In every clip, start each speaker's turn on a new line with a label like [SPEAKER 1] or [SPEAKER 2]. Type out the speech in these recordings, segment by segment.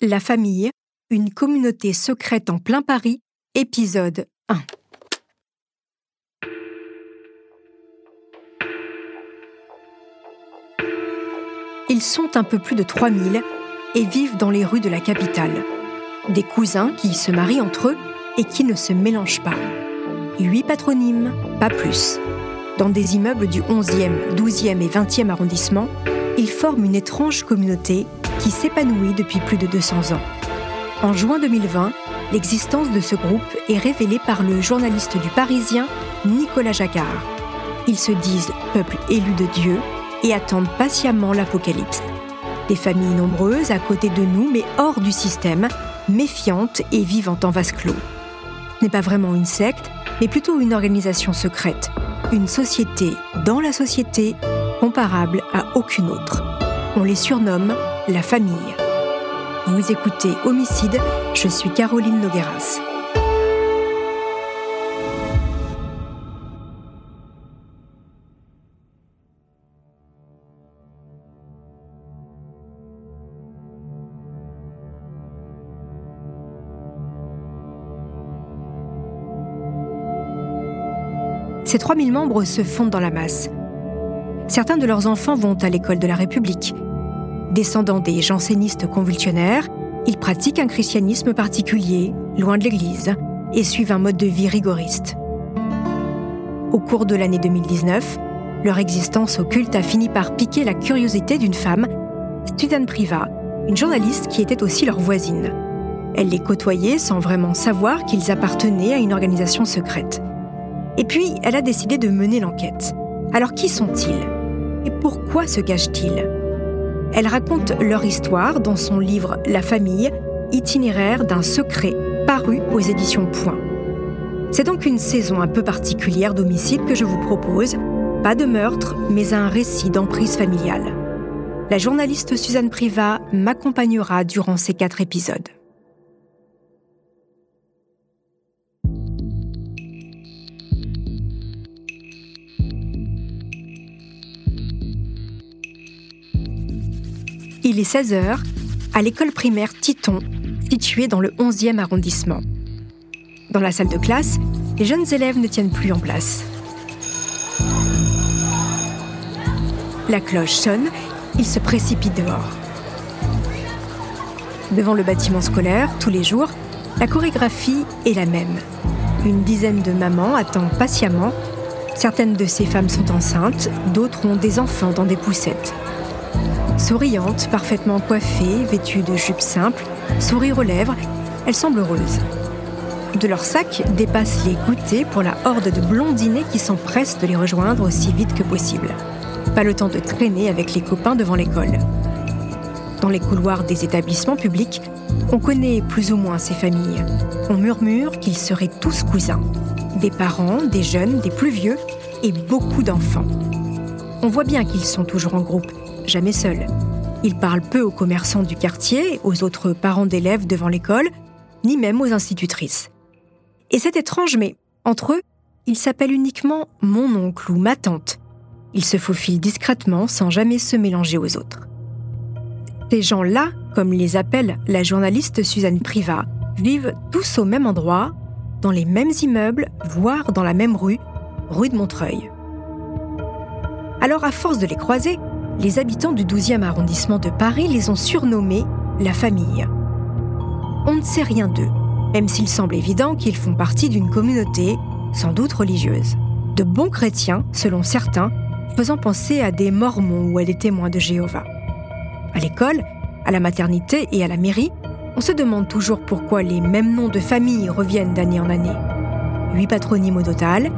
[SPEAKER 1] La famille, une communauté secrète en plein Paris, épisode 1. Ils sont un peu plus de 3000 et vivent dans les rues de la capitale. Des cousins qui se marient entre eux et qui ne se mélangent pas. Huit patronymes, pas plus. Dans des immeubles du 11e, 12e et 20e arrondissement, ils forment une étrange communauté qui s'épanouit depuis plus de 200 ans. En juin 2020, l'existence de ce groupe est révélée par le journaliste du Parisien Nicolas Jacquard. Ils se disent peuple élu de Dieu et attendent patiemment l'apocalypse. Des familles nombreuses à côté de nous, mais hors du système, méfiantes et vivant en vase clos. Ce n'est pas vraiment une secte, mais plutôt une organisation secrète, une société dans la société comparable à aucune autre. On les surnomme la famille. Vous écoutez Homicide, je suis Caroline Nogueras. Ces 3000 membres se fondent dans la masse. Certains de leurs enfants vont à l'école de la République. Descendants des jansénistes convulsionnaires, ils pratiquent un christianisme particulier, loin de l'Église, et suivent un mode de vie rigoriste. Au cours de l'année 2019, leur existence occulte a fini par piquer la curiosité d'une femme, Suzanne Priva, une journaliste qui était aussi leur voisine. Elle les côtoyait sans vraiment savoir qu'ils appartenaient à une organisation secrète. Et puis, elle a décidé de mener l'enquête. Alors qui sont-ils? Et pourquoi se cachent-ils? Elle raconte leur histoire dans son livre La famille, itinéraire d'un secret, paru aux éditions Point. C'est donc une saison un peu particulière d'homicide que je vous propose. Pas de meurtre, mais un récit d'emprise familiale. La journaliste Suzanne Priva m'accompagnera durant ces quatre épisodes. Il est 16h à l'école primaire Titon, située dans le 11e arrondissement. Dans la salle de classe, les jeunes élèves ne tiennent plus en place. La cloche sonne, ils se précipitent dehors. Devant le bâtiment scolaire, tous les jours, la chorégraphie est la même. Une dizaine de mamans attendent patiemment. Certaines de ces femmes sont enceintes, d'autres ont des enfants dans des poussettes. Souriante, parfaitement coiffée, vêtue de jupes simples, sourire aux lèvres, elles semblent heureuses. De leur sac dépassent les goûters pour la horde de blondinés qui s'empressent de les rejoindre aussi vite que possible. Pas le temps de traîner avec les copains devant l'école. Dans les couloirs des établissements publics, on connaît plus ou moins ces familles. On murmure qu'ils seraient tous cousins. Des parents, des jeunes, des plus vieux et beaucoup d'enfants. On voit bien qu'ils sont toujours en groupe jamais seul. Il parle peu aux commerçants du quartier, aux autres parents d'élèves devant l'école, ni même aux institutrices. Et c'est étrange, mais entre eux, il s'appelle uniquement mon oncle ou ma tante. Il se faufile discrètement sans jamais se mélanger aux autres. Ces gens-là, comme les appelle la journaliste Suzanne Priva, vivent tous au même endroit, dans les mêmes immeubles, voire dans la même rue, rue de Montreuil. Alors à force de les croiser, les habitants du 12e arrondissement de Paris les ont surnommés la famille. On ne sait rien d'eux, même s'il semble évident qu'ils font partie d'une communauté, sans doute religieuse. De bons chrétiens, selon certains, faisant penser à des mormons ou à des témoins de Jéhovah. À l'école, à la maternité et à la mairie, on se demande toujours pourquoi les mêmes noms de famille reviennent d'année en année. Huit patronymes au total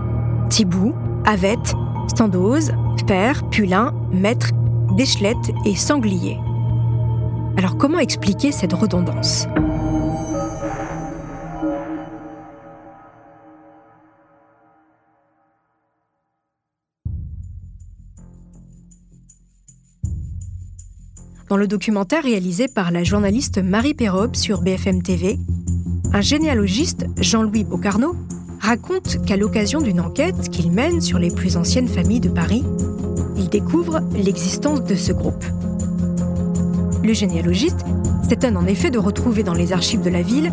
[SPEAKER 1] Thibou, Avette, Standose, Père, Pulin, Maître d'échelettes et sangliers. Alors comment expliquer cette redondance? Dans le documentaire réalisé par la journaliste Marie Perrobe sur BFM TV, un généalogiste, Jean-Louis Bocarno, raconte qu'à l'occasion d'une enquête qu'il mène sur les plus anciennes familles de Paris, il découvre l'existence de ce groupe. Le généalogiste s'étonne en effet de retrouver dans les archives de la ville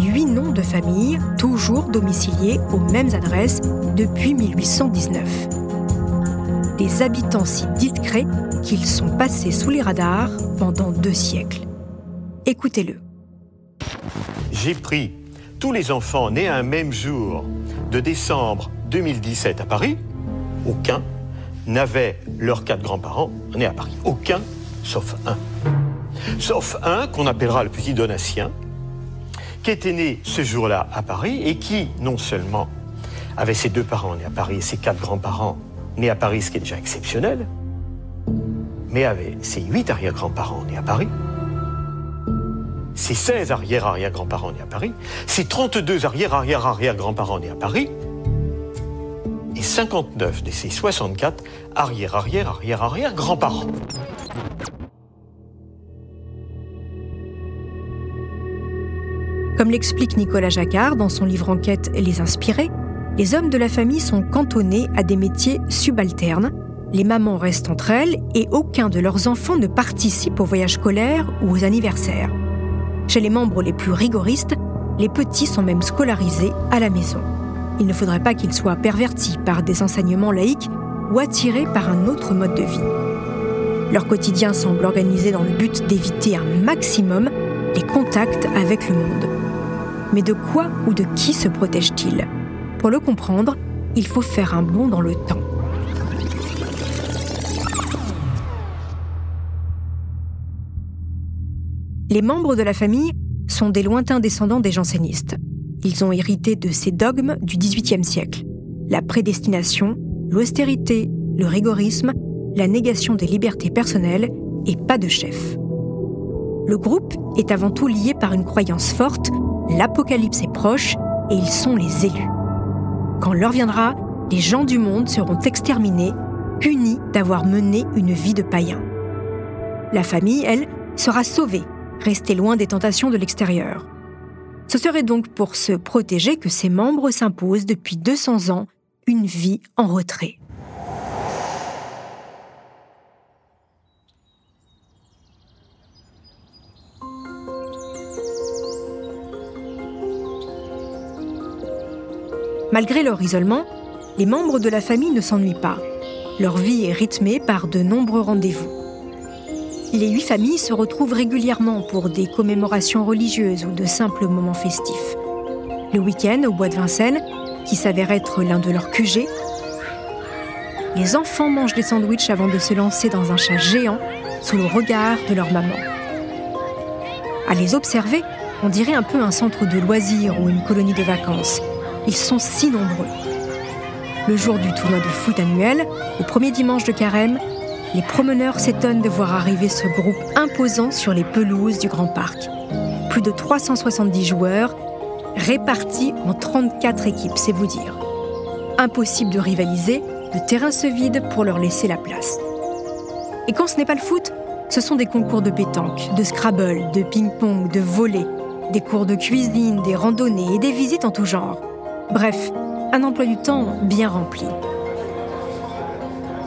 [SPEAKER 1] huit noms de familles toujours domiciliés aux mêmes adresses depuis 1819. Des habitants si discrets qu'ils sont passés sous les radars pendant deux siècles. Écoutez-le.
[SPEAKER 2] J'ai pris tous les enfants nés un même jour de décembre 2017 à Paris. Aucun n'avait leurs quatre grands-parents nés à Paris. Aucun, sauf un. Sauf un qu'on appellera le petit Donatien, qui était né ce jour-là à Paris et qui, non seulement avait ses deux parents nés à Paris et ses quatre grands-parents nés à Paris, ce qui est déjà exceptionnel, mais avait ses huit arrière-grands-parents nés à Paris, ses 16 arrière-arrière-grands-parents nés à Paris, ses 32 arrière-arrière-arrière-grands-parents nés à Paris, 59 de ses 64 arrière-arrière-arrière-arrière-grands-parents.
[SPEAKER 1] Comme l'explique Nicolas Jacquard dans son livre enquête Les Inspirés, les hommes de la famille sont cantonnés à des métiers subalternes. Les mamans restent entre elles et aucun de leurs enfants ne participe aux voyages scolaires ou aux anniversaires. Chez les membres les plus rigoristes, les petits sont même scolarisés à la maison. Il ne faudrait pas qu'ils soient pervertis par des enseignements laïques ou attirés par un autre mode de vie. Leur quotidien semble organisé dans le but d'éviter un maximum les contacts avec le monde. Mais de quoi ou de qui se protège-t-il? Pour le comprendre, il faut faire un bond dans le temps. Les membres de la famille sont des lointains descendants des jansénistes. Ils ont hérité de ces dogmes du XVIIIe siècle. La prédestination, l'austérité, le rigorisme, la négation des libertés personnelles et pas de chef. Le groupe est avant tout lié par une croyance forte, l'apocalypse est proche et ils sont les élus. Quand l'heure viendra, les gens du monde seront exterminés, punis d'avoir mené une vie de païen. La famille, elle, sera sauvée, restée loin des tentations de l'extérieur. Ce serait donc pour se protéger que ses membres s'imposent depuis 200 ans une vie en retrait. Malgré leur isolement, les membres de la famille ne s'ennuient pas. Leur vie est rythmée par de nombreux rendez-vous. Les huit familles se retrouvent régulièrement pour des commémorations religieuses ou de simples moments festifs. Le week-end au bois de Vincennes, qui s'avère être l'un de leurs QG, les enfants mangent des sandwichs avant de se lancer dans un chat géant sous le regard de leur maman. À les observer, on dirait un peu un centre de loisirs ou une colonie de vacances. Ils sont si nombreux. Le jour du tournoi de foot annuel, le premier dimanche de carême, les promeneurs s'étonnent de voir arriver ce groupe imposant sur les pelouses du Grand Parc. Plus de 370 joueurs répartis en 34 équipes, c'est vous dire. Impossible de rivaliser, le terrain se vide pour leur laisser la place. Et quand ce n'est pas le foot, ce sont des concours de pétanque, de scrabble, de ping-pong, de volley, des cours de cuisine, des randonnées et des visites en tout genre. Bref, un emploi du temps bien rempli.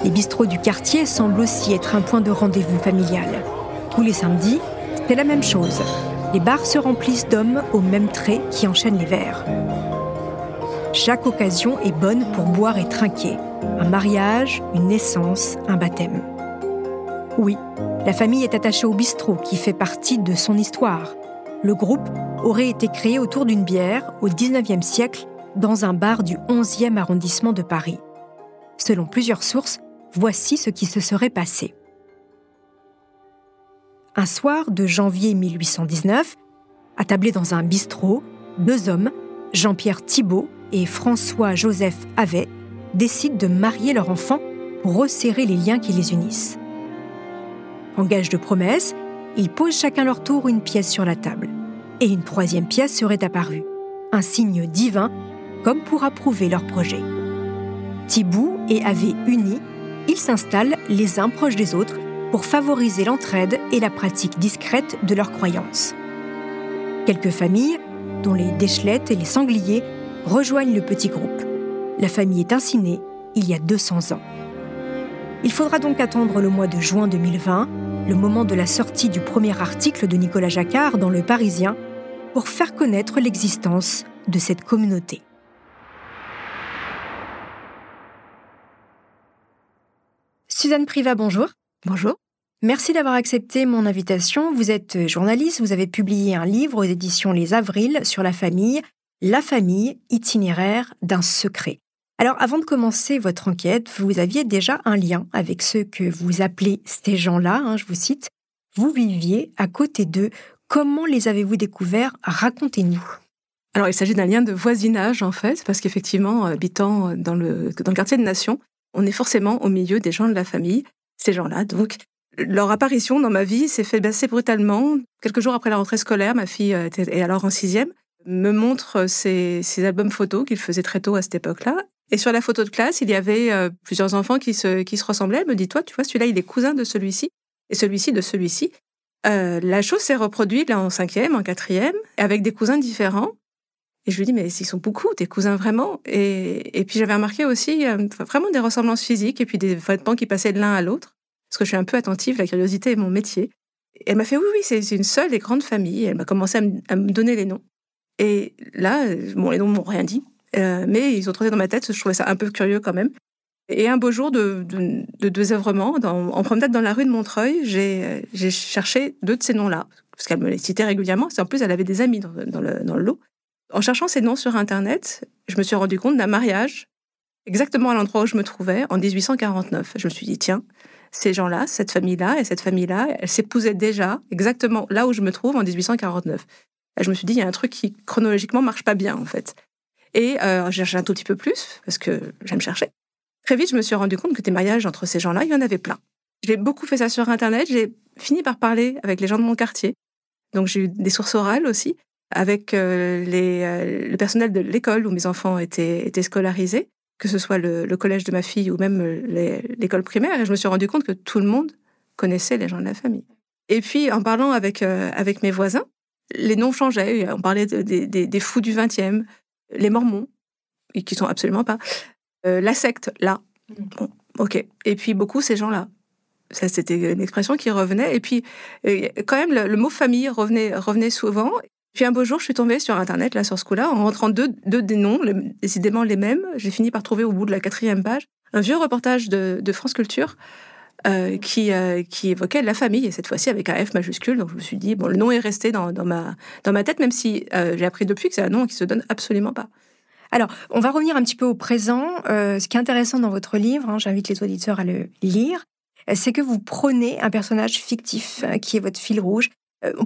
[SPEAKER 1] Les bistrots du quartier semblent aussi être un point de rendez-vous familial. Tous les samedis, c'est la même chose. Les bars se remplissent d'hommes au même trait qui enchaînent les verres. Chaque occasion est bonne pour boire et trinquer. Un mariage, une naissance, un baptême. Oui, la famille est attachée au bistrot qui fait partie de son histoire. Le groupe aurait été créé autour d'une bière au XIXe siècle dans un bar du 11e arrondissement de Paris. Selon plusieurs sources, voici ce qui se serait passé. Un soir de janvier 1819, attablés dans un bistrot, deux hommes, Jean-Pierre Thibault et François-Joseph Havet, décident de marier leur enfant pour resserrer les liens qui les unissent. En gage de promesse, ils posent chacun leur tour une pièce sur la table. Et une troisième pièce serait apparue, un signe divin comme pour approuver leur projet. Thibault et Ave unis, ils s'installent les uns proches des autres pour favoriser l'entraide et la pratique discrète de leurs croyances. Quelques familles, dont les Déchelettes et les Sangliers, rejoignent le petit groupe. La famille est ainsi née il y a 200 ans. Il faudra donc attendre le mois de juin 2020 le moment de la sortie du premier article de Nicolas Jacquard dans Le Parisien, pour faire connaître l'existence de cette communauté. Suzanne Priva, bonjour.
[SPEAKER 3] Bonjour.
[SPEAKER 1] Merci d'avoir accepté mon invitation. Vous êtes journaliste, vous avez publié un livre aux éditions Les Avrils sur la famille, La famille, itinéraire d'un secret. Alors avant de commencer votre enquête, vous aviez déjà un lien avec ceux que vous appelez ces gens-là, hein, je vous cite. Vous viviez à côté d'eux. Comment les avez-vous découverts? Racontez-nous.
[SPEAKER 3] Alors il s'agit d'un lien de voisinage en fait, parce qu'effectivement, habitant dans le, dans le quartier de Nation, on est forcément au milieu des gens de la famille, ces gens-là. Donc leur apparition dans ma vie s'est fait assez brutalement. Quelques jours après la rentrée scolaire, ma fille euh, était alors en sixième, me montre ses, ses albums photos qu'il faisait très tôt à cette époque-là. Et sur la photo de classe, il y avait euh, plusieurs enfants qui se, ressemblaient. Elle me dit, toi, tu vois, celui-là, il est cousin de celui-ci, et celui-ci de celui-ci. Euh, la chose s'est reproduite là en cinquième, en quatrième, avec des cousins différents. Et je lui dis, mais ils sont beaucoup, tes cousins vraiment. Et, et puis j'avais remarqué aussi euh, vraiment des ressemblances physiques et puis des vêtements qui passaient de l'un à l'autre. Parce que je suis un peu attentive, la curiosité est mon métier. Et elle m'a fait, oui, oui, c'est une seule et grande famille. elle m'a commencé à me donner les noms. Et là, bon, les noms m'ont rien dit. Euh, mais ils ont trouvé dans ma tête, je trouvais ça un peu curieux quand même. Et un beau jour de, de, de désœuvrement, en promenade dans la rue de Montreuil, j'ai cherché deux de ces noms-là, parce qu'elle me les citait régulièrement. En plus, elle avait des amis dans le lot. En cherchant ces noms sur Internet, je me suis rendu compte d'un mariage exactement à l'endroit où je me trouvais en 1849. Je me suis dit, tiens, ces gens-là, cette famille-là et cette famille-là, elles s'épousaient déjà exactement là où je me trouve en 1849. Et je me suis dit, il y a un truc qui chronologiquement marche pas bien en fait. Et euh, j'ai cherché un tout petit peu plus, parce que j'aime chercher. Très vite, je me suis rendu compte que des mariages entre ces gens-là, il y en avait plein. J'ai beaucoup fait ça sur Internet. J'ai fini par parler avec les gens de mon quartier. Donc j'ai eu des sources orales aussi, avec euh, les, euh, le personnel de l'école où mes enfants étaient, étaient scolarisés, que ce soit le, collège de ma fille ou même l'école primaire. Et je me suis rendu compte que tout le monde connaissait les gens de la famille. Et puis, en parlant avec, avec mes voisins, les noms changeaient. On parlait des, des fous du 20e, les Mormons, qui sont absolument pas, euh, la secte, là. Mm. ok. Et puis beaucoup ces gens-là. Ça, c'était une expression qui revenait. Et puis, euh, quand même, le, mot famille revenait, revenait souvent. Puis un beau jour, je suis tombée sur Internet, là, sur ce coup-là, en rentrant deux, des noms, décidément les mêmes. J'ai fini par trouver au bout de la quatrième page un vieux reportage de, France Culture euh, qui, qui évoquait la famille, et cette fois-ci avec un F majuscule. Donc je me suis dit, bon, le nom est resté dans, ma, tête, même si j'ai appris depuis que c'est un nom qui se donne absolument pas.
[SPEAKER 1] Alors, on va revenir un petit peu au présent. Euh, ce qui est intéressant dans votre livre, hein, j'invite les auditeurs à le lire, euh, c'est que vous prenez un personnage fictif euh, qui est votre fil rouge.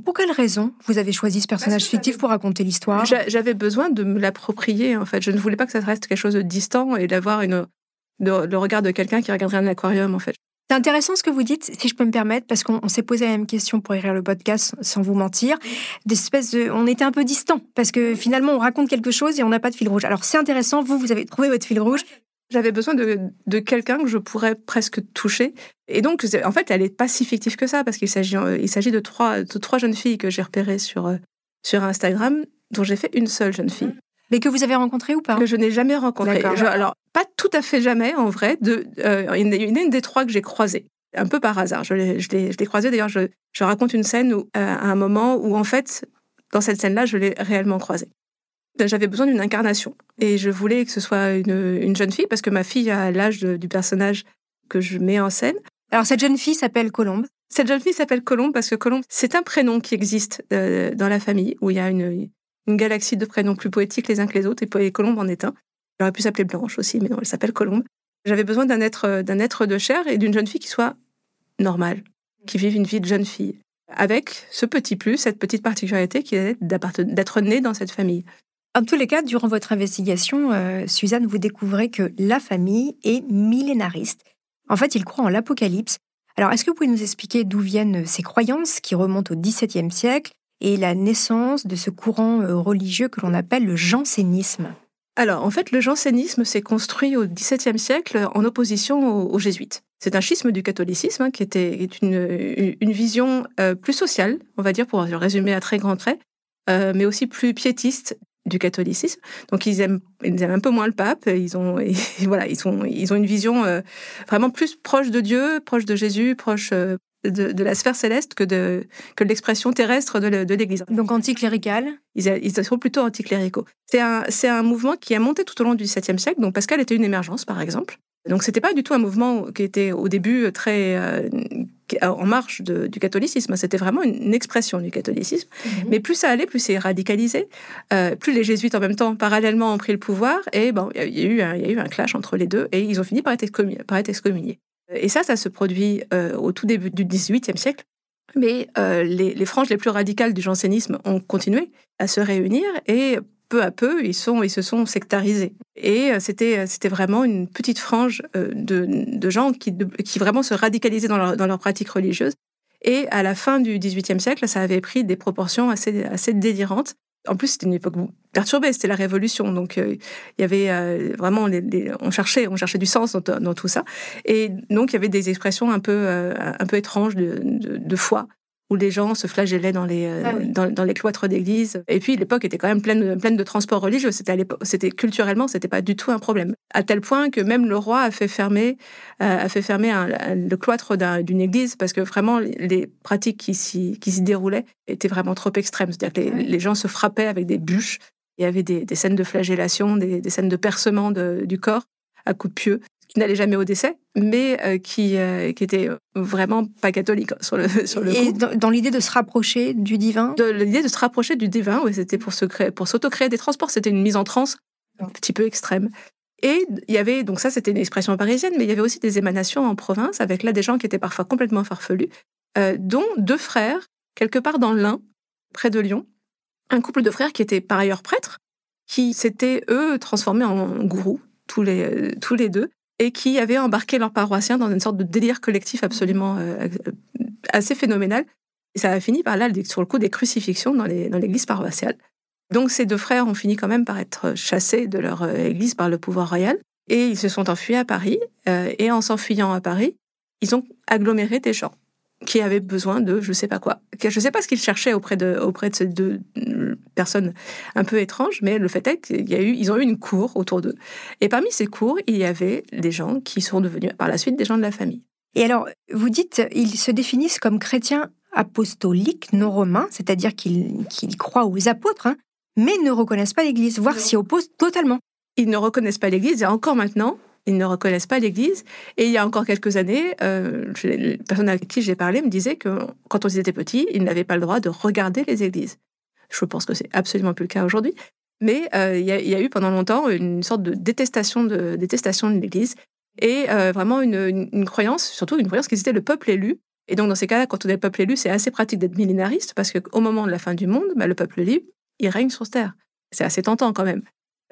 [SPEAKER 1] Pour quelle raison vous avez choisi ce personnage fictif pour raconter l'histoire?
[SPEAKER 3] J'avais besoin de me l'approprier, en fait. Je ne voulais pas que ça reste quelque chose de distant et d'avoir une, le regard de quelqu'un qui regarderait un aquarium, en fait.
[SPEAKER 1] C'est intéressant ce que vous dites, si je peux me permettre, parce qu'on s'est posé la même question pour écrire le podcast, sans vous mentir. De, on était un peu distant parce que finalement on raconte quelque chose et on n'a pas de fil rouge. Alors c'est intéressant, vous, vous avez trouvé votre fil rouge.
[SPEAKER 3] J'avais besoin de, de quelqu'un que je pourrais presque toucher. Et donc, en fait, elle n'est pas si fictive que ça, parce qu'il s'agit, il s'agit de trois, de trois jeunes filles que j'ai repérées sur, euh, sur Instagram, dont j'ai fait une seule jeune fille.
[SPEAKER 1] Mais que vous avez rencontré ou pas
[SPEAKER 3] Que je n'ai jamais rencontré. alors, pas tout à fait jamais, en vrai. De, euh, une, une, des trois que j'ai croisées, un peu par hasard. Je l'ai, je croisée, d'ailleurs, je, je, raconte une scène où, euh, à un moment où, en fait, dans cette scène-là, je l'ai réellement croisée. J'avais besoin d'une incarnation. Et je voulais que ce soit une, une jeune fille, parce que ma fille a l'âge du personnage que je mets en scène.
[SPEAKER 1] Alors, cette jeune fille s'appelle Colombe.
[SPEAKER 3] Cette jeune fille s'appelle Colombe parce que Colombe, c'est un prénom qui existe euh, dans la famille, où il y a une, une galaxie de prénoms plus poétiques les uns que les autres, et Colombe en est un. J'aurais pu s'appeler Blanche aussi, mais non, elle s'appelle Colombe. J'avais besoin d'un être, d'un être de chair et d'une jeune fille qui soit normale, qui vive une vie de jeune fille, avec ce petit plus, cette petite particularité qui est d'être née dans cette famille.
[SPEAKER 1] En tous les cas, durant votre investigation, euh, Suzanne, vous découvrez que la famille est millénariste. En fait, ils croient en l'apocalypse. Alors, est-ce que vous pouvez nous expliquer d'où viennent ces croyances qui remontent au XVIIe siècle et la naissance de ce courant euh, religieux que l'on appelle le jansénisme?
[SPEAKER 3] Alors, en fait, le jansénisme s'est construit au XVIIe siècle en opposition aux, jésuites. C'est un schisme du catholicisme hein, qui était une, vision euh, plus sociale, on va dire, pour résumer à très grands traits, mais aussi plus piétiste du catholicisme. Donc ils aiment, ils aiment un peu moins le pape. Ils ont, voilà, ils sont, ils ont une vision vraiment plus proche de Dieu, proche de Jésus, proche de, la sphère céleste que de, que l'expression terrestre de l'Église.
[SPEAKER 1] Donc anticlérical
[SPEAKER 3] ils, ils sont plutôt anticléricaux. C'est un, un mouvement qui a monté tout au long du 7e siècle. Donc Pascal était une émergence, par exemple. Donc c'était pas du tout un mouvement qui était au début très euh, en marche du catholicisme. C'était vraiment une, expression du catholicisme. Mhm. Mais plus ça allait, plus c'est radicalisé. Euh, plus les jésuites en même temps, parallèlement, ont pris le pouvoir. Et bon, il y, a eu un, y a eu un clash entre les deux. Et ils ont fini par être excommuniés. Par être excommuniés. Et ça, ça se produit euh, au tout début du XVIIIe siècle. Mais les, les, franges les plus radicales du jansénisme ont continué à se réunir et peu à peu, ils, se sont sectarisés. Et euh, c'était, euh, c'était vraiment une petite frange euh, de, gens qui, vraiment se radicalisaient dans leur, dans leur pratique religieuse. Et à la fin du XVIIIe siècle, ça avait pris des proportions assez, délirantes. En plus, c'était une époque perturbée, c'était la Révolution, donc il y avait vraiment, on cherchait, on cherchait du sens dans, tout ça, et donc il y avait des expressions un peu, un peu étranges de foi où les gens se flagellaient dans les, euh, ah dans, les cloîtres d'église. Et puis l'époque était quand même pleine, pleine de transports religieux. C'était, c'était culturellement, c'était pas du tout un problème. À tel point que même le roi a fait fermer, euh, a fait fermer le cloître d'une église parce que vraiment les pratiques qui s'y, qui s'y déroulaient étaient vraiment trop extrêmes. C'est-à-dire que les, gens se frappaient avec des bûches. Il y avait des, scènes de flagellation, des, scènes de percement du corps à coups de pieux qui n'allait jamais au décès, mais euh, qui, euh, qui était vraiment pas catholique sur le, sur le
[SPEAKER 1] Et dans, l'idée de se rapprocher du divin?
[SPEAKER 3] L'idée de se rapprocher du divin, oui, c'était pour se créer, pour s'auto-créer des transports. C'était une mise en transe un petit peu extrême. Et il y avait, donc ça c'était une expression parisienne, mais il y avait aussi des émanations en province, avec là des gens qui étaient parfois complètement farfelus, euh, dont deux frères, quelque part dans l'Ain, près de Lyon, un couple de frères qui étaient par ailleurs prêtres, qui s'étaient, eux, transformés en gourous, tous les, tous les deux, et qui avaient embarqué leurs paroissiens dans une sorte de délire collectif absolument euh, assez phénoménal. Ça a fini par là, sur le coup des crucifixions dans l'église paroissiale. Donc ces deux frères ont fini quand même par être chassés de leur euh, église par le pouvoir royal. Et ils se sont enfuis à Paris. Euh, et en s'enfuyant à Paris, ils ont aggloméré des gens qui avaient besoin de je ne sais pas quoi. Je ne sais pas ce qu'ils cherchaient auprès de, auprès de ces deux euh, personnes un peu étranges, mais le fait est eu, ils ont eu une cour autour d'eux. Et parmi ces cours, il y avait des gens qui sont devenus par la suite des gens de la famille.
[SPEAKER 1] Et alors, vous dites, ils se définissent comme chrétiens apostoliques non romains, c'est-à-dire qu'ils croient aux apôtres, hein, mais ne reconnaissent pas l'Église, voire s'y opposent totalement.
[SPEAKER 3] Ils ne reconnaissent pas l'Église, et encore maintenant, ils ne reconnaissent pas l'Église. Et il y a encore quelques années, euh, les personnes avec qui j'ai parlé me disaient que quand ils étaient petits, ils n'avaient pas le droit de regarder les églises. Je pense que c'est absolument plus le cas aujourd'hui. Mais euh, il, y a, eu pendant longtemps une sorte de détestation de, détestation de l'Église et euh, vraiment une, croyance, surtout une croyance qu'ils étaient le peuple élu. Et donc dans ces cas-là, quand on est le peuple élu, c'est assez pratique d'être millénariste parce qu'au moment de la fin du monde, bah, le peuple élu, il règne sur terre. C'est assez tentant quand même.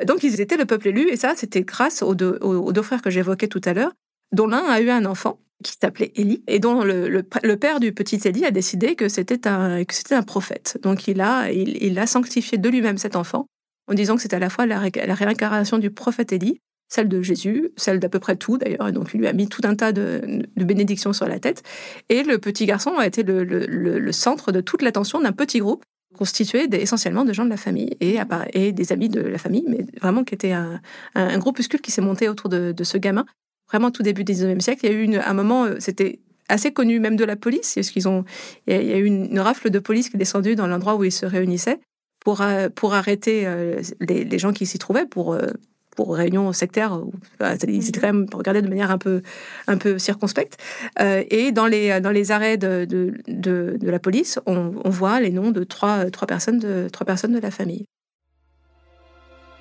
[SPEAKER 3] Donc ils étaient le peuple élu, et ça, c'était grâce aux deux, frères que j'évoquais tout à l'heure, dont l'un a eu un enfant qui s'appelait Élie, et dont le, père du petit Élie a décidé que c'était un, prophète. Donc il a, il, a sanctifié de lui-même cet enfant, en disant que c'était à la fois la, réincarnation du prophète Élie, celle de Jésus, celle d'à peu près tout d'ailleurs, et donc il lui a mis tout un tas de, bénédictions sur la tête. Et le petit garçon a été le centre de toute l'attention d'un petit groupe constitué essentiellement de gens de la famille et, des amis de la famille, mais vraiment qui était un, un, groupuscule qui s'est monté autour de, ce gamin. Vraiment tout début du 19e siècle, il y a eu un moment, euh, c'était assez connu même de la police, parce qu'ils ont, il y a eu une, rafle de police qui est descendue dans l'endroit où ils se réunissaient pour, euh, pour arrêter euh, les, les gens qui s'y trouvaient, pour pour réunions sectaires, ils étaient quand même regardés de manière un peu, un peu circonspecte. Euh, et dans les, dans les arrêts de, de, de, la police, on, on, voit les noms de trois, trois, personnes de trois personnes de la famille.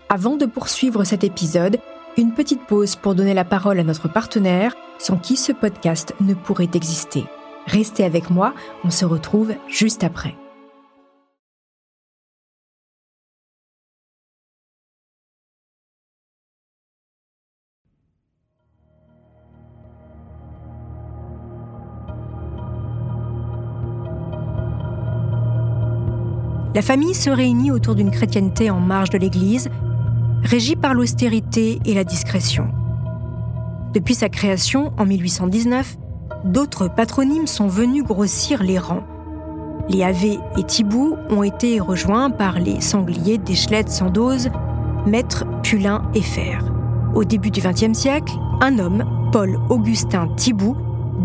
[SPEAKER 1] Avant de poursuivre cet épisode, une petite pause pour donner la parole à notre partenaire, sans qui ce podcast ne pourrait exister. Restez avec moi, on se retrouve juste après. La famille se réunit autour d'une chrétienté en marge de l'Église, régie par l'austérité et la discrétion. Depuis sa création en 1819, d'autres patronymes sont venus grossir les rangs. Les Ave et Thibault ont été rejoints par les sangliers d'Echelette Sandoz, Maître, Pulin et Fer. Au début du XXe siècle, un homme, Paul Augustin Thibault,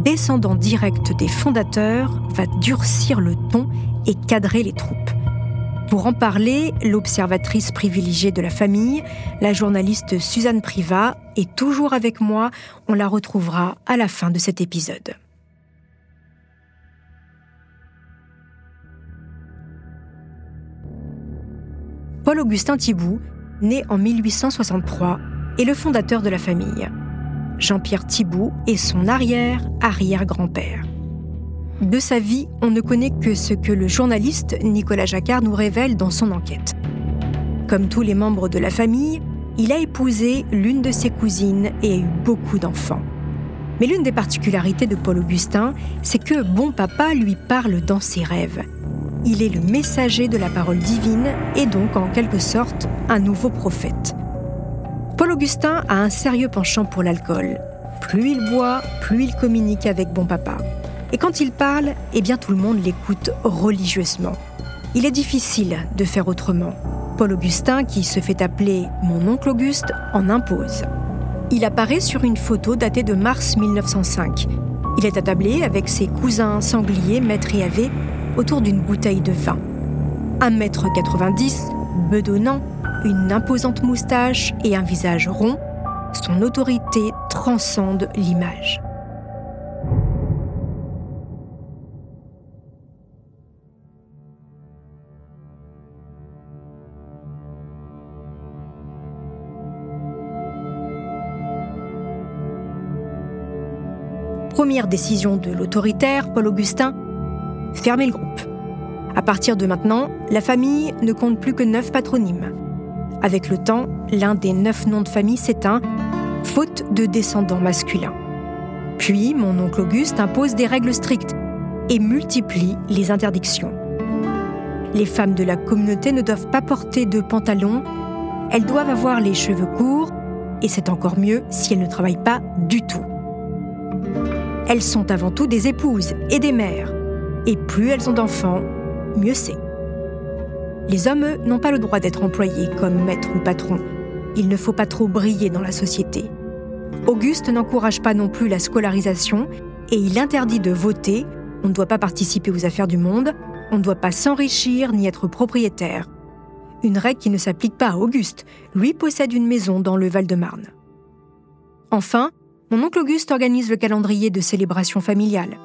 [SPEAKER 1] descendant direct des fondateurs, va durcir le ton et cadrer les troupes. Pour en parler, l'observatrice privilégiée de la famille, la journaliste Suzanne Privat, est toujours avec moi. On la retrouvera à la fin de cet épisode. Paul-Augustin Thibault, né en 1863, est le fondateur de la famille. Jean-Pierre Thibault est son arrière-arrière-grand-père. De sa vie, on ne connaît que ce que le journaliste Nicolas Jacquard nous révèle dans son enquête. Comme tous les membres de la famille, il a épousé l'une de ses cousines et a eu beaucoup d'enfants. Mais l'une des particularités de Paul Augustin, c'est que bon papa lui parle dans ses rêves. Il est le messager de la parole divine et donc en quelque sorte un nouveau prophète. Paul Augustin a un sérieux penchant pour l'alcool. Plus il boit, plus il communique avec bon papa. Et quand il parle, eh bien tout le monde l'écoute religieusement. Il est difficile de faire autrement. Paul Augustin, qui se fait appeler mon oncle Auguste, en impose. Il apparaît sur une photo datée de mars 1905. Il est attablé avec ses cousins sangliers, maître et avé, autour d'une bouteille de vin. 1m90, bedonnant, une imposante moustache et un visage rond, son autorité transcende l'image. Première décision de l'autoritaire, Paul Augustin, fermer le groupe. À partir de maintenant, la famille ne compte plus que neuf patronymes. Avec le temps, l'un des neuf noms de famille s'éteint, faute de descendants masculins. Puis, mon oncle Auguste impose des règles strictes et multiplie les interdictions. Les femmes de la communauté ne doivent pas porter de pantalon, elles doivent avoir les cheveux courts, et c'est encore mieux si elles ne travaillent pas du tout. Elles sont avant tout des épouses et des mères, et plus elles ont d'enfants, mieux c'est. Les hommes, eux, n'ont pas le droit d'être employés comme maître ou patron. Il ne faut pas trop briller dans la société. Auguste n'encourage pas non plus la scolarisation et il interdit de voter, on ne doit pas participer aux affaires du monde, on ne doit pas s'enrichir ni être propriétaire. Une règle qui ne s'applique pas à Auguste, lui possède une maison dans le Val-de-Marne. Enfin, mon oncle Auguste organise le calendrier de célébration familiale.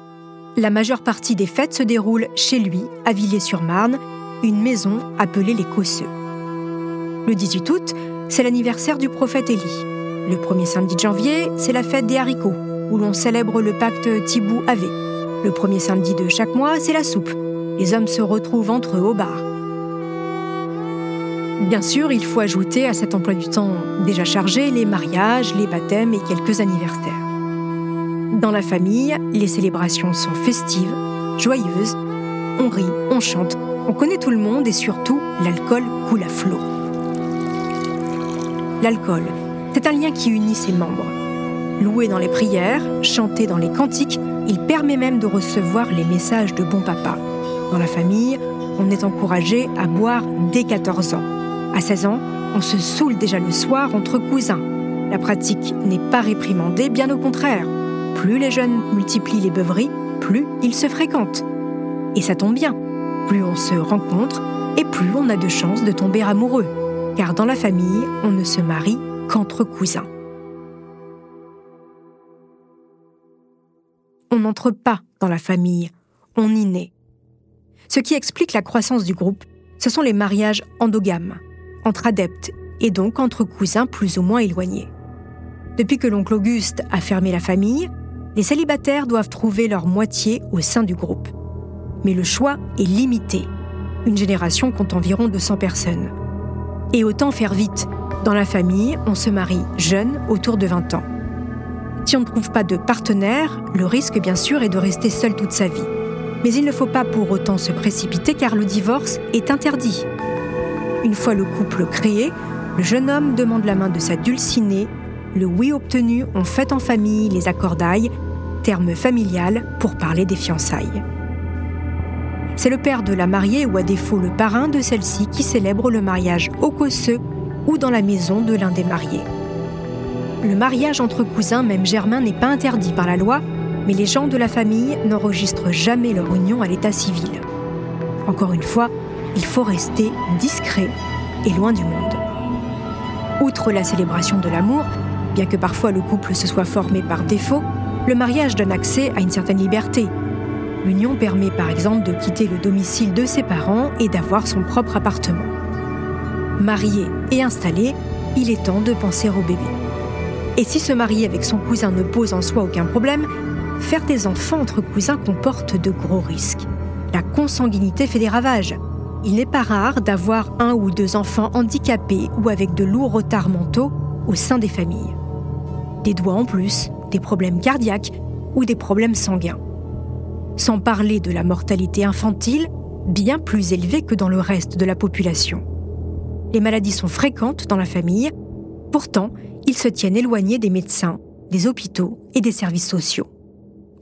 [SPEAKER 1] La majeure partie des fêtes se déroule chez lui, à Villiers-sur-Marne, une maison appelée les Cosseux. Le 18 août, c'est l'anniversaire du prophète Élie. Le premier samedi de janvier, c'est la fête des haricots, où l'on célèbre le pacte Thibaut-Avé. Le premier samedi de chaque mois, c'est la soupe. Les hommes se retrouvent entre eux au bar. Bien sûr, il faut ajouter à cet emploi du temps déjà chargé les mariages, les baptêmes et quelques anniversaires. Dans la famille, les célébrations sont festives, joyeuses, on rit, on chante, on connaît tout le monde et surtout, l'alcool coule à flot. L'alcool, c'est un lien qui unit ses membres. Loué dans les prières, chanté dans les cantiques, il permet même de recevoir les messages de bon papa. Dans la famille, on est encouragé à boire dès 14 ans. À 16 ans, on se saoule déjà le soir entre cousins. La pratique n'est pas réprimandée, bien au contraire. Plus les jeunes multiplient les beuveries, plus ils se fréquentent. Et ça tombe bien, plus on se rencontre et plus on a de chances de tomber amoureux. Car dans la famille, on ne se marie qu'entre cousins. On n'entre pas dans la famille, on y naît. Ce qui explique la croissance du groupe, ce sont les mariages endogames, entre adeptes et donc entre cousins plus ou moins éloignés. Depuis que l'oncle Auguste a fermé la famille, les célibataires doivent trouver leur moitié au sein du groupe mais le choix est limité. Une génération compte environ 200 personnes. Et autant faire vite. Dans la famille, on se marie jeune, autour de 20 ans. Si on ne trouve pas de partenaire, le risque bien sûr est de rester seul toute sa vie. Mais il ne faut pas pour autant se précipiter car le divorce est interdit. Une fois le couple créé, le jeune homme demande la main de sa dulcinée. Le oui obtenu, on fête en famille les accordailles, terme familial pour parler des fiançailles. C'est le père de la mariée ou à défaut le parrain de celle-ci qui célèbre le mariage au cosseux ou dans la maison de l'un des mariés. Le mariage entre cousins, même germain, n'est pas interdit par la loi, Mais les gens de la famille n'enregistrent jamais leur union à l'état civil. Encore une fois, il faut rester discret et loin du monde. Outre la célébration de l'amour, bien que parfois le couple se soit formé par défaut, le mariage donne accès à une certaine liberté. L'union permet par exemple de quitter le domicile de ses parents et d'avoir son propre appartement. Marié et installé, il est temps de penser au bébé. Et si se marier avec son cousin ne pose en soi aucun problème, faire des enfants entre cousins comporte de gros risques. La consanguinité fait des ravages. Il n'est pas rare d'avoir un ou deux enfants handicapés ou avec de lourds retards mentaux au sein des familles. Des doigts en plus, des problèmes cardiaques ou des problèmes sanguins. Sans parler de la mortalité infantile, bien plus élevée que dans le reste de la population. Les maladies sont fréquentes dans la famille, pourtant, ils se tiennent éloignés des médecins, des hôpitaux et des services sociaux.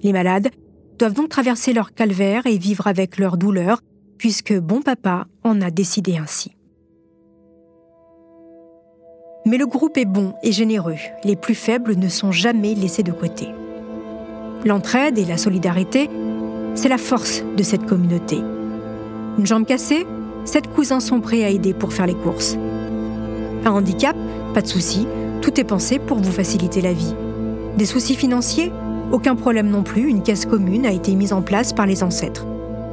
[SPEAKER 1] Les malades doivent donc traverser leur calvaire et vivre avec leur douleur, puisque bon papa en a décidé ainsi. Mais le groupe est bon et généreux, les plus faibles ne sont jamais laissés de côté. L'entraide et la solidarité, c'est la force de cette communauté. Une jambe cassée, sept cousins sont prêts à aider pour faire les courses. Un handicap, pas de souci, tout est pensé pour vous faciliter la vie. Des soucis financiers Aucun problème non plus, une caisse commune a été mise en place par les ancêtres.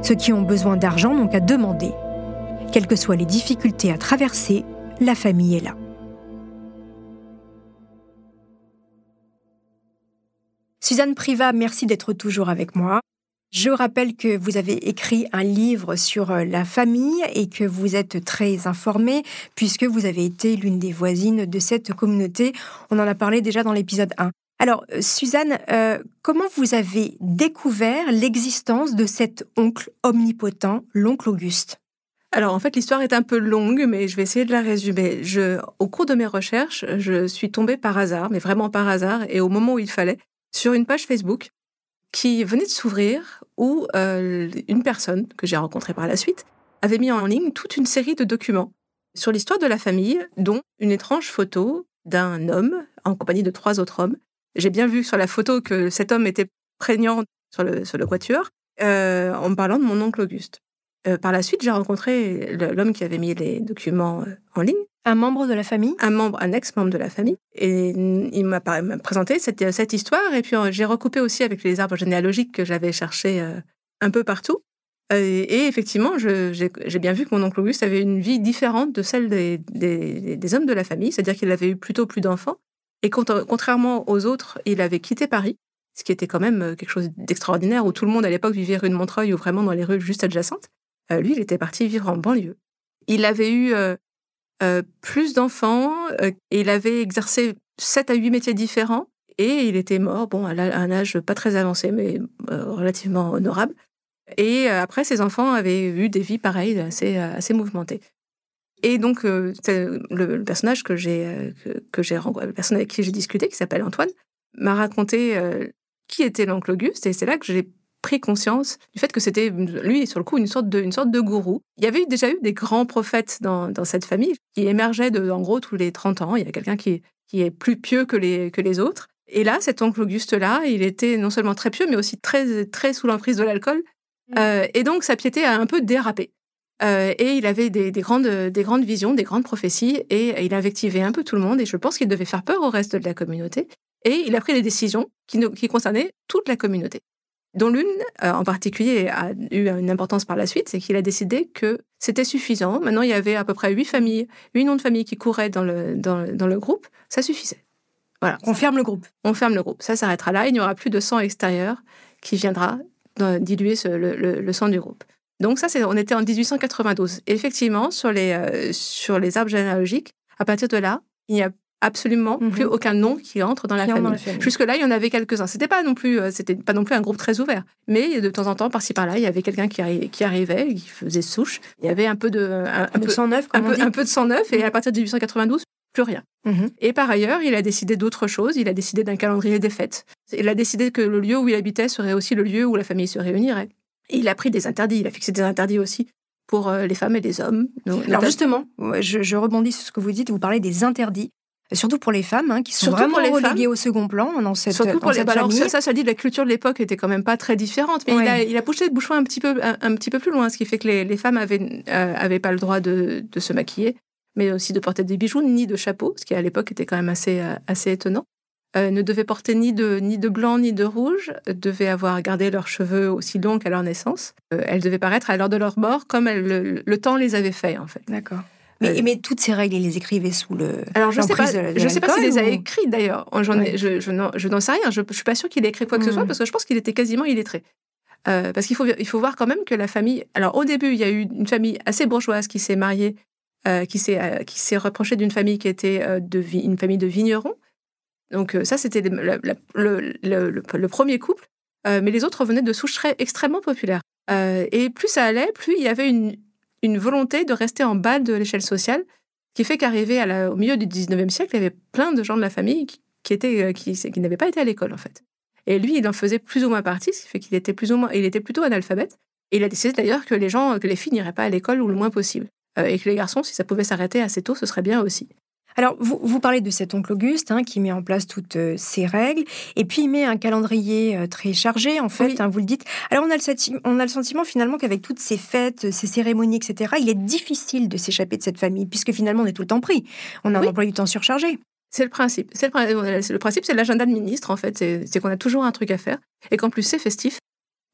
[SPEAKER 1] Ceux qui ont besoin d'argent n'ont qu'à demander. Quelles que soient les difficultés à traverser, la famille est là. Suzanne Priva, merci d'être toujours avec moi. Je rappelle que vous avez écrit un livre sur euh, la famille et que vous êtes très informée puisque vous avez été l'une des voisines de cette communauté. On en a parlé déjà dans l'épisode 1. Alors, euh, Suzanne, euh, comment vous avez découvert l'existence de cet oncle omnipotent, l'oncle Auguste?
[SPEAKER 3] Alors en fait l'histoire est un peu longue, mais je vais essayer de la résumer. Au cours de mes recherches, je suis tombée par hasard, mais vraiment par hasard, et au moment où il fallait, sur une page Facebook qui venait de s'ouvrir où euh, une personne que j'ai rencontrée par la suite avait mis en ligne toute une série de documents sur l'histoire de la famille, dont une étrange photo d'un homme en compagnie de trois autres hommes. J'ai bien vu sur la photo que cet homme était prégnant sur le, sur le quatuor, euh, en me parlant de mon oncle Auguste. Euh, par la suite, j'ai rencontré l'homme qui avait mis les documents en ligne.
[SPEAKER 1] Un membre de la famille?
[SPEAKER 3] Un membre, un ex-membre de la famille. Et il m'a présenté cette, cette, histoire. Et puis j'ai recoupé aussi avec les arbres généalogiques que j'avais cherchés euh, un peu partout. Euh, et effectivement, j'ai bien vu que mon oncle Auguste avait une vie différente de celle des, des, hommes de la famille. C'est-à-dire qu'il avait eu plutôt plus d'enfants. Et contrairement aux autres, il avait quitté Paris, ce qui était quand même euh, quelque chose d'extraordinaire, où tout le monde à l'époque vivait rue de Montreuil ou vraiment dans les rues juste adjacentes. lui, il était parti vivre en banlieue. Il avait eu euh, plus d'enfants euh, il avait exercé 7 à 8 métiers différents et il était mort, bon, à un âge pas très avancé, mais euh, relativement honorable. Et après, ses enfants avaient eu des vies pareilles, assez mouvementées. Et donc, le, personnage que j'ai, que, j'ai rencontré, personnage avec qui j'ai discuté, qui s'appelle Antoine, m'a raconté qui était l'oncle Auguste, et c'est là que j'ai pris conscience du fait que c'était, lui, sur le coup, une sorte de, une sorte de gourou. Il y avait déjà eu des grands prophètes dans, dans cette famille qui émergeaient de, en gros, tous les 30 ans. Il y a quelqu'un qui, qui est plus pieux que les, que les autres. Et là, cet oncle Auguste-là, il était non seulement très pieux, mais aussi très, très sous l'emprise de l'alcool. Mmh. Euh, et donc, sa piété a un peu dérapé. Euh, et il avait des, des, grandes, des grandes visions, des grandes prophéties, et il invectivait un peu tout le monde. Et je pense qu'il devait faire peur au reste de la communauté. Et il a pris des décisions qui, qui concernaient toute la communauté dont l'une euh, en particulier a eu une importance par la suite, c'est qu'il a décidé que c'était suffisant. Maintenant, il y avait à peu près huit familles, huit noms de familles qui couraient dans le, dans, le groupe. Ça suffisait.
[SPEAKER 1] Voilà. On ferme le groupe.
[SPEAKER 3] On ferme le groupe. Ça s'arrêtera là. Il n'y aura plus de sang extérieur qui viendra diluer le, sang du groupe. Donc ça, c'est, on était en 1892. effectivement, sur les, euh, sur les arbres généalogiques, à partir de là, il n'y a absolument mhm. plus aucun nom qui entre dans la famille. Jusque-là, il y en avait quelques-uns. C'était pas non plus, euh, c'était pas non plus un groupe très ouvert, mais de temps en temps, par-ci par-là, il y avait quelqu'un qui, qui, arrivait, qui faisait souche. Il y avait un peu de,
[SPEAKER 1] un, peu, sang neuf,
[SPEAKER 3] un, peu, un peu de sang neuf, et à partir de 1892, plus rien. Mhm. Et par ailleurs, il a décidé d'autres choses. Il a décidé d'un calendrier des fêtes. Il a décidé que le lieu où il habitait serait aussi le lieu où la famille se réunirait. Et il a pris des interdits. Il a fixé des interdits aussi pour euh, les femmes et les hommes.
[SPEAKER 1] Alors justement, je, je rebondis sur ce que vous dites. Vous parlez des interdits. Surtout pour les femmes, hein, qui sont vraiment reléguées au second plan dans cette,
[SPEAKER 3] Surtout
[SPEAKER 1] pour
[SPEAKER 3] cette famille. Ça, ça dit la culture de l'époque était quand même pas très différente, mais il, a, il, a, poussé le bouchon un petit peu, un, petit peu plus loin, ce qui fait que les, femmes avaient, avaient pas le droit de, de, se maquiller, mais aussi de porter des bijoux, ni de chapeau, ce qui à l'époque était quand même assez, assez étonnant. Euh, ne devaient porter ni de, ni de blanc ni de rouge, devaient avoir gardé leurs cheveux aussi longs qu'à leur naissance. Euh, elles devaient paraître à l'heure de leur mort comme le, temps les avait fait, en fait.
[SPEAKER 1] D'accord. Mais, euh, mais, toutes ces règles, ils les écrivaient sous le.
[SPEAKER 3] Alors, je ne sais pas, je sais pas s'il les a écrites d'ailleurs. Je, je, n'en sais rien. Je ne suis pas sûre qu'il ait écrit quoi que ce soit hmm. parce que je pense qu'il était quasiment illettré. parce qu'il faut, il faut voir quand même que la famille. Alors, au début, il y a eu une famille assez bourgeoise qui s'est mariée, qui s'est s'est reprochée d'une famille qui était de, une famille de vignerons. Donc ça, c'était le, premier couple, mais les autres venaient de souches extrêmement populaires. et plus ça allait, plus il y avait une, volonté de rester en bas de l'échelle sociale, qui fait qu'arrivé au milieu du 19e siècle, il y avait plein de gens de la famille qui, étaient, qui, n'avaient pas été à l'école, en fait. Et lui, il en faisait plus ou moins partie, ce qui fait qu'il était plus ou moins, il était plutôt analphabète. Et il a décidé d'ailleurs que les gens, que les filles n'iraient pas à l'école ou le moins possible. et que les garçons, si ça pouvait s'arrêter assez tôt, ce serait bien aussi.
[SPEAKER 1] Alors, vous, vous, parlez de cet oncle Auguste hein, qui met en place toutes euh, ces règles, et puis il met un calendrier euh, très chargé, en fait, hein, vous le dites. Alors, on a le, on a le sentiment finalement qu'avec toutes ces fêtes, ces cérémonies, etc., il est difficile de s'échapper de cette famille, puisque finalement, on est tout le temps pris. On a un emploi du temps surchargé.
[SPEAKER 3] C'est le principe. C'est le, le, principe, c'est l'agenda de ministre, en fait. C'est qu'on a toujours un truc à faire, et qu'en plus, c'est festif.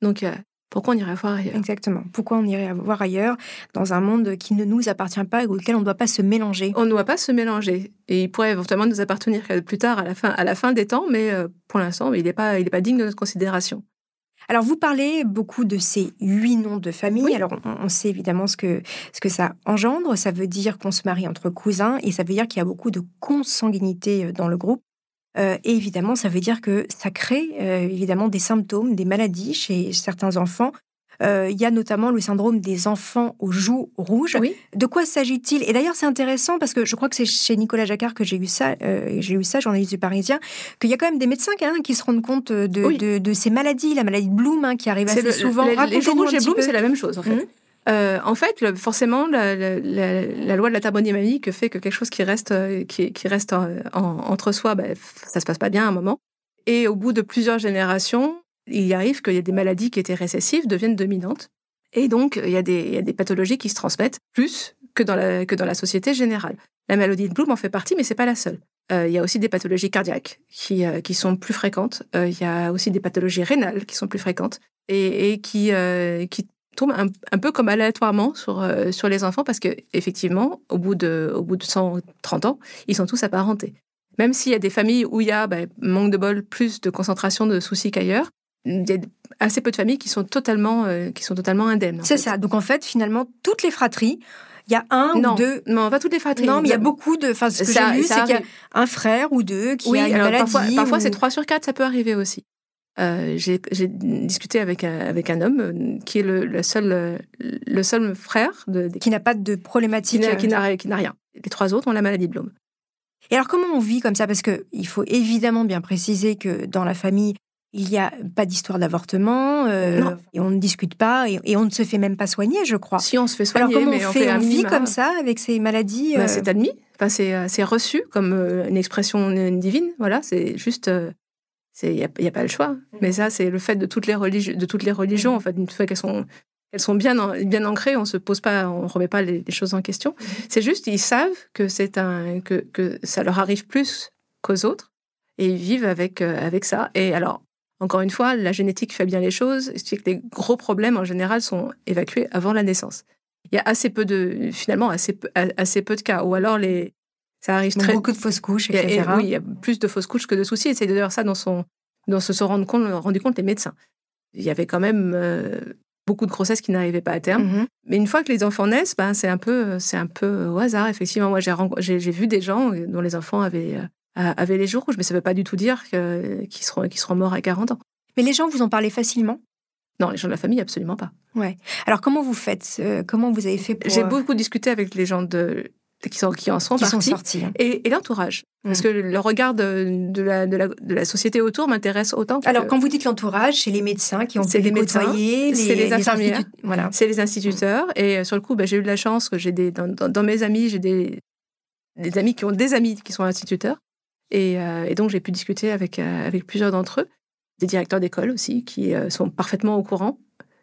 [SPEAKER 3] Donc, euh, pourquoi on irait voir ailleurs?
[SPEAKER 1] Exactement. Pourquoi on irait voir ailleurs dans un monde qui ne nous appartient pas et auquel on ne doit pas se mélanger?
[SPEAKER 3] On ne doit pas se mélanger. Et il pourrait éventuellement nous appartenir plus tard, à la fin, à la fin des temps, mais euh, pour l'instant, il n'est pas, il pas digne de notre considération.
[SPEAKER 1] Alors, vous parlez beaucoup de ces huit noms de famille. Alors, on, sait évidemment ce que, ce que ça engendre. Ça veut dire qu'on se marie entre cousins et ça veut dire qu'il y a beaucoup de consanguinité euh, dans le groupe. Euh, et évidemment, ça veut dire que ça crée euh, évidemment des symptômes, des maladies chez certains enfants. Euh, il y a notamment le syndrome des enfants aux joues rouges. De quoi s'agit-il? Et d'ailleurs, c'est intéressant parce que je crois que c'est chez Nicolas Jacquard que j'ai eu ça, j'ai eu ça, journaliste du Parisien, qu'il y a quand même des médecins qui se rendent compte de, ces maladies, la maladie de Bloom hein, qui arrive assez souvent.
[SPEAKER 3] Les, les joues rouges et Bloom, c'est la même chose en fait. Mmh. Euh, en fait, forcément, la, loi de la thermodynamique fait que quelque chose qui reste, euh, reste entre soi, ben, ça se passe pas bien à un moment. Et au bout de plusieurs générations, il arrive qu'il y ait des maladies qui étaient récessives deviennent dominantes. Et donc, il y, a des, pathologies qui se transmettent plus que dans la, société générale. La maladie de Bloom en fait partie, mais c'est pas la seule. Euh, il y a aussi des pathologies cardiaques qui, sont plus fréquentes. il y a aussi des pathologies rénales qui sont plus fréquentes et, qui tombe un, peu comme aléatoirement sur, euh, sur les enfants parce que effectivement, au bout de, au bout de 130 ans, ils sont tous apparentés. Même s'il y a des familles où il y a, ben, manque de bol, plus de concentration de soucis qu'ailleurs, il y a assez peu de familles qui sont totalement, euh, qui sont totalement indemnes.
[SPEAKER 1] C'est ça. Donc en fait, finalement, toutes les fratries, il y a un
[SPEAKER 3] ou
[SPEAKER 1] deux.
[SPEAKER 3] Non, pas toutes les fratries.
[SPEAKER 1] Non, mais il y a beaucoup de. Enfin, ce que j'ai lu, c'est qu'il y a un frère ou deux qui a une maladie.
[SPEAKER 3] Parfois, parfois c'est trois sur quatre, ça peut arriver aussi. Euh, j'ai discuté avec un, avec un homme euh, qui est le, seul, euh, le seul frère. De,
[SPEAKER 1] qui n'a pas de problématique.
[SPEAKER 3] Qui n'a rien. Les trois autres ont la maladie de Bloom.
[SPEAKER 1] Et alors, comment on vit comme ça? Parce qu'il faut évidemment bien préciser que dans la famille, il n'y a pas d'histoire d'avortement, et on ne discute pas, et, on ne se fait même pas soigner, je crois.
[SPEAKER 3] Si on se fait soigner,
[SPEAKER 1] alors comment
[SPEAKER 3] mais
[SPEAKER 1] on, fait, on vit comme ça avec ces maladies
[SPEAKER 3] bah, C'est admis, enfin, c'est reçu comme une expression divine, voilà, c'est juste il n'y a, a, pas le choix. Mm. Mais ça, c'est le fait de toutes les, religions, de toutes les religions. Mm. En fait, une fois qu'elles sont, elles sont bien, bien ancrées, on se pose pas, on remet pas les, choses en question. Mm. C'est juste, ils savent que, c'est un, que, que ça leur arrive plus qu'aux autres et ils vivent avec, euh, avec ça. Et alors, encore une fois, la génétique fait bien les choses. C'est que les gros problèmes, en général, sont évacués avant la naissance. Il y a assez peu de, finalement, assez peu, assez peu de cas. Ou alors, les,
[SPEAKER 1] ça arrive très... Beaucoup de fausses couches, etc.
[SPEAKER 3] oui, il y a plus de fausses couches que de soucis. Et c'est d'ailleurs ça dont, son, dont se sont rendu compte, rendu compte les médecins. Il y avait quand même euh, beaucoup de grossesses qui n'arrivaient pas à terme. Mm-hmm. Mais une fois que les enfants naissent, ben, c'est un, peu, c'est un peu au hasard, effectivement. Moi, j'ai, vu des gens dont les enfants avaient, euh, avaient les joues rouges, mais ça ne veut pas du tout dire qu'ils seront, qu'ils seront morts à 40 ans.
[SPEAKER 1] Mais les gens vous en parlaient facilement?
[SPEAKER 3] Non, les gens de la famille, absolument pas.
[SPEAKER 1] Ouais. Alors, comment vous faites euh, Comment vous avez fait pour...
[SPEAKER 3] J'ai beaucoup discuté avec les gens de qui, sont, qui en sont
[SPEAKER 1] qui
[SPEAKER 3] partis,
[SPEAKER 1] sont sortis. Hein.
[SPEAKER 3] Et, l'entourage. Parce mm. que le regard de, la, de, la, de la, société autour m'intéresse autant.
[SPEAKER 1] Alors, quand vous dites l'entourage, c'est les médecins qui ont pu les côtoyer,
[SPEAKER 3] c'est les, infirmières, voilà. c'est les instituteurs. Et euh, sur le coup, bah, j'ai eu de la chance que j'ai des, dans, mes amis, j'ai des, des amis qui ont des amis qui sont instituteurs. Et, et donc, j'ai pu discuter avec, avec plusieurs d'entre eux, des directeurs d'école aussi, qui sont parfaitement au courant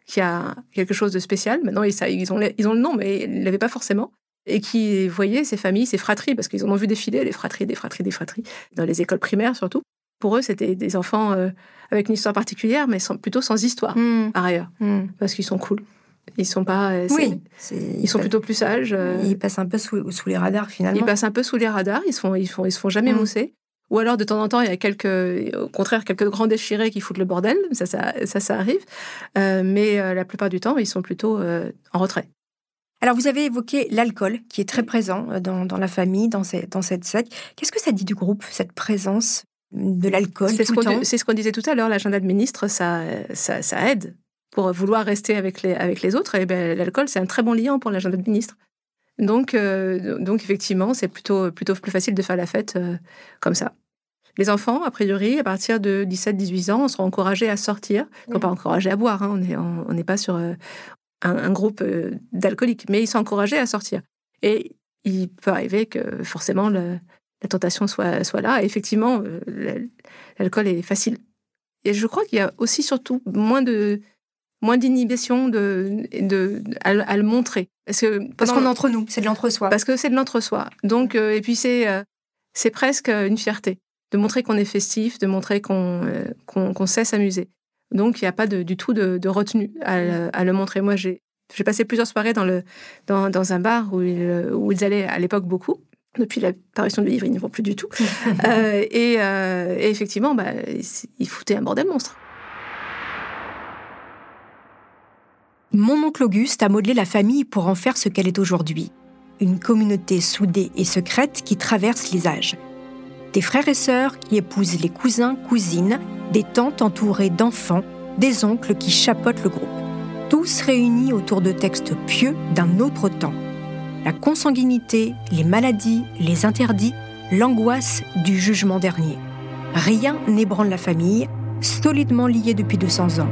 [SPEAKER 3] qu'il y a quelque chose de spécial. Maintenant, ils, ils, ont, ils ont le nom, mais ils ne l'avaient pas forcément et qui voyaient ces familles, ces fratries, parce qu'ils en ont vu défiler, les fratries, des fratries, des fratries, dans les écoles primaires surtout. Pour eux, c'était des enfants euh, avec une histoire particulière, mais plutôt sans histoire, hmm. par ailleurs, hmm. parce qu'ils sont cool. Ils sont pas. Euh, oui. Ils sont plutôt plus sages. Euh.
[SPEAKER 1] Ils passent un peu sous, les radars finalement.
[SPEAKER 3] Ils passent un peu sous les radars. Ils se font, ils font, ils se font jamais hmm. mousser. Ou alors de temps en temps, il y a quelques, au contraire, quelques grands déchirés qui foutent le bordel. Ça, ça, ça, arrive. mais la plupart du temps, ils sont plutôt en retrait.
[SPEAKER 1] Alors, vous avez évoqué l'alcool, qui est très présent euh, dans, la famille, dans, dans cette secte. Qu'est-ce que ça dit du groupe, cette présence de l'alcool
[SPEAKER 3] C'est ce qu'on disait tout à l'heure, l'agenda de ministre, ça, ça, aide pour vouloir rester avec les, avec les autres. Et ben, l'alcool, c'est un très bon lien pour l'agenda de ministre. Donc, euh, donc effectivement, c'est plutôt, plutôt plus facile de faire la fête euh, comme ça. Les enfants, a priori, à partir de 17-18 ans, seront encouragés à sortir. Ils ne sont pas encouragés à boire. Hein. On n'est pas sur un, groupe euh, d'alcooliques, mais ils sont encouragés à sortir. Et il peut arriver que forcément la tentation soit, soit là. effectivement, euh, l'alcool est facile. Et je crois qu'il y a aussi surtout moins de moins d'inhibition de, de, à, le montrer.
[SPEAKER 1] Parce qu'on est entre nous, c'est de l'entre-soi.
[SPEAKER 3] Parce que c'est de l'entre-soi. Donc euh, et puis c'est c'est presque une fierté de montrer qu'on est festif, de montrer qu'on qu'on sait s'amuser. Donc, il n'y a pas du tout de, retenue à, le montrer. Moi, j'ai passé plusieurs soirées dans, le, dans, un bar où ils, où ils allaient à l'époque beaucoup. Depuis l'apparition du livre, ils n'y vont plus du tout. Euh, euh, et, effectivement, bah, ils foutaient un bordel monstre.
[SPEAKER 1] Mon oncle Auguste a modelé la famille pour en faire ce qu'elle est aujourd'hui. Une communauté soudée et secrète qui traverse les âges. Des frères et sœurs qui épousent les cousins, cousines des tantes entourées d'enfants, des oncles qui chapotent le groupe. Tous réunis autour de textes pieux d'un autre temps. La consanguinité, les maladies, les interdits, l'angoisse du jugement dernier. Rien n'ébranle la famille, solidement liée depuis 200 ans.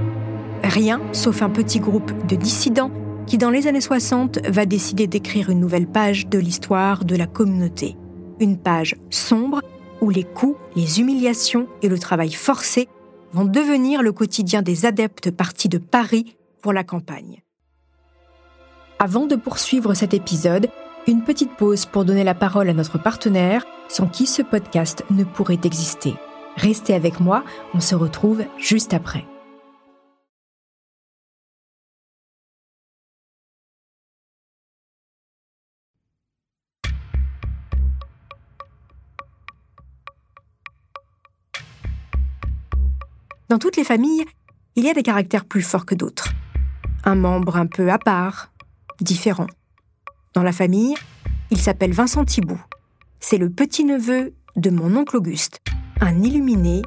[SPEAKER 1] Rien sauf un petit groupe de dissidents qui, dans les années 60, va décider d'écrire une nouvelle page de l'histoire de la communauté. Une page sombre où les coups, les humiliations et le travail forcé vont devenir le quotidien des adeptes partis de Paris pour la campagne. Avant de poursuivre cet épisode, une petite pause pour donner la parole à notre partenaire, sans qui ce podcast ne pourrait exister. Restez avec moi, on se retrouve juste après. Dans toutes les familles, il y a des caractères plus forts que d'autres. Un membre un peu à part, différent. Dans la famille, il s'appelle Vincent Thibault. C'est le petit-neveu de mon oncle Auguste, un illuminé,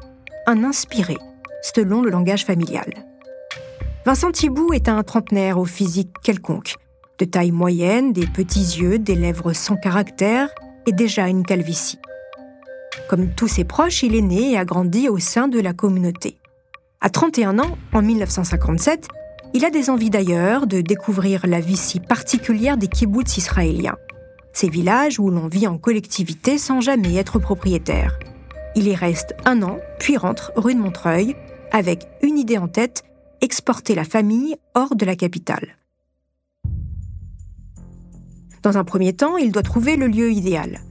[SPEAKER 1] un inspiré, selon le langage familial. Vincent Thibault est un trentenaire au physique quelconque, de taille moyenne, des petits yeux, des lèvres sans caractère et déjà une calvitie. Comme tous ses proches, il est né et a grandi au sein de la communauté. À 31 ans, en 1957, il a des envies d'ailleurs, de découvrir la vie si particulière des kibbutz israéliens, ces villages où l'on vit en collectivité sans jamais être propriétaire. Il y reste un an, puis rentre rue de Montreuil, avec une idée en tête, exporter la famille hors de la capitale. Dans un premier temps, il doit trouver le lieu idéal.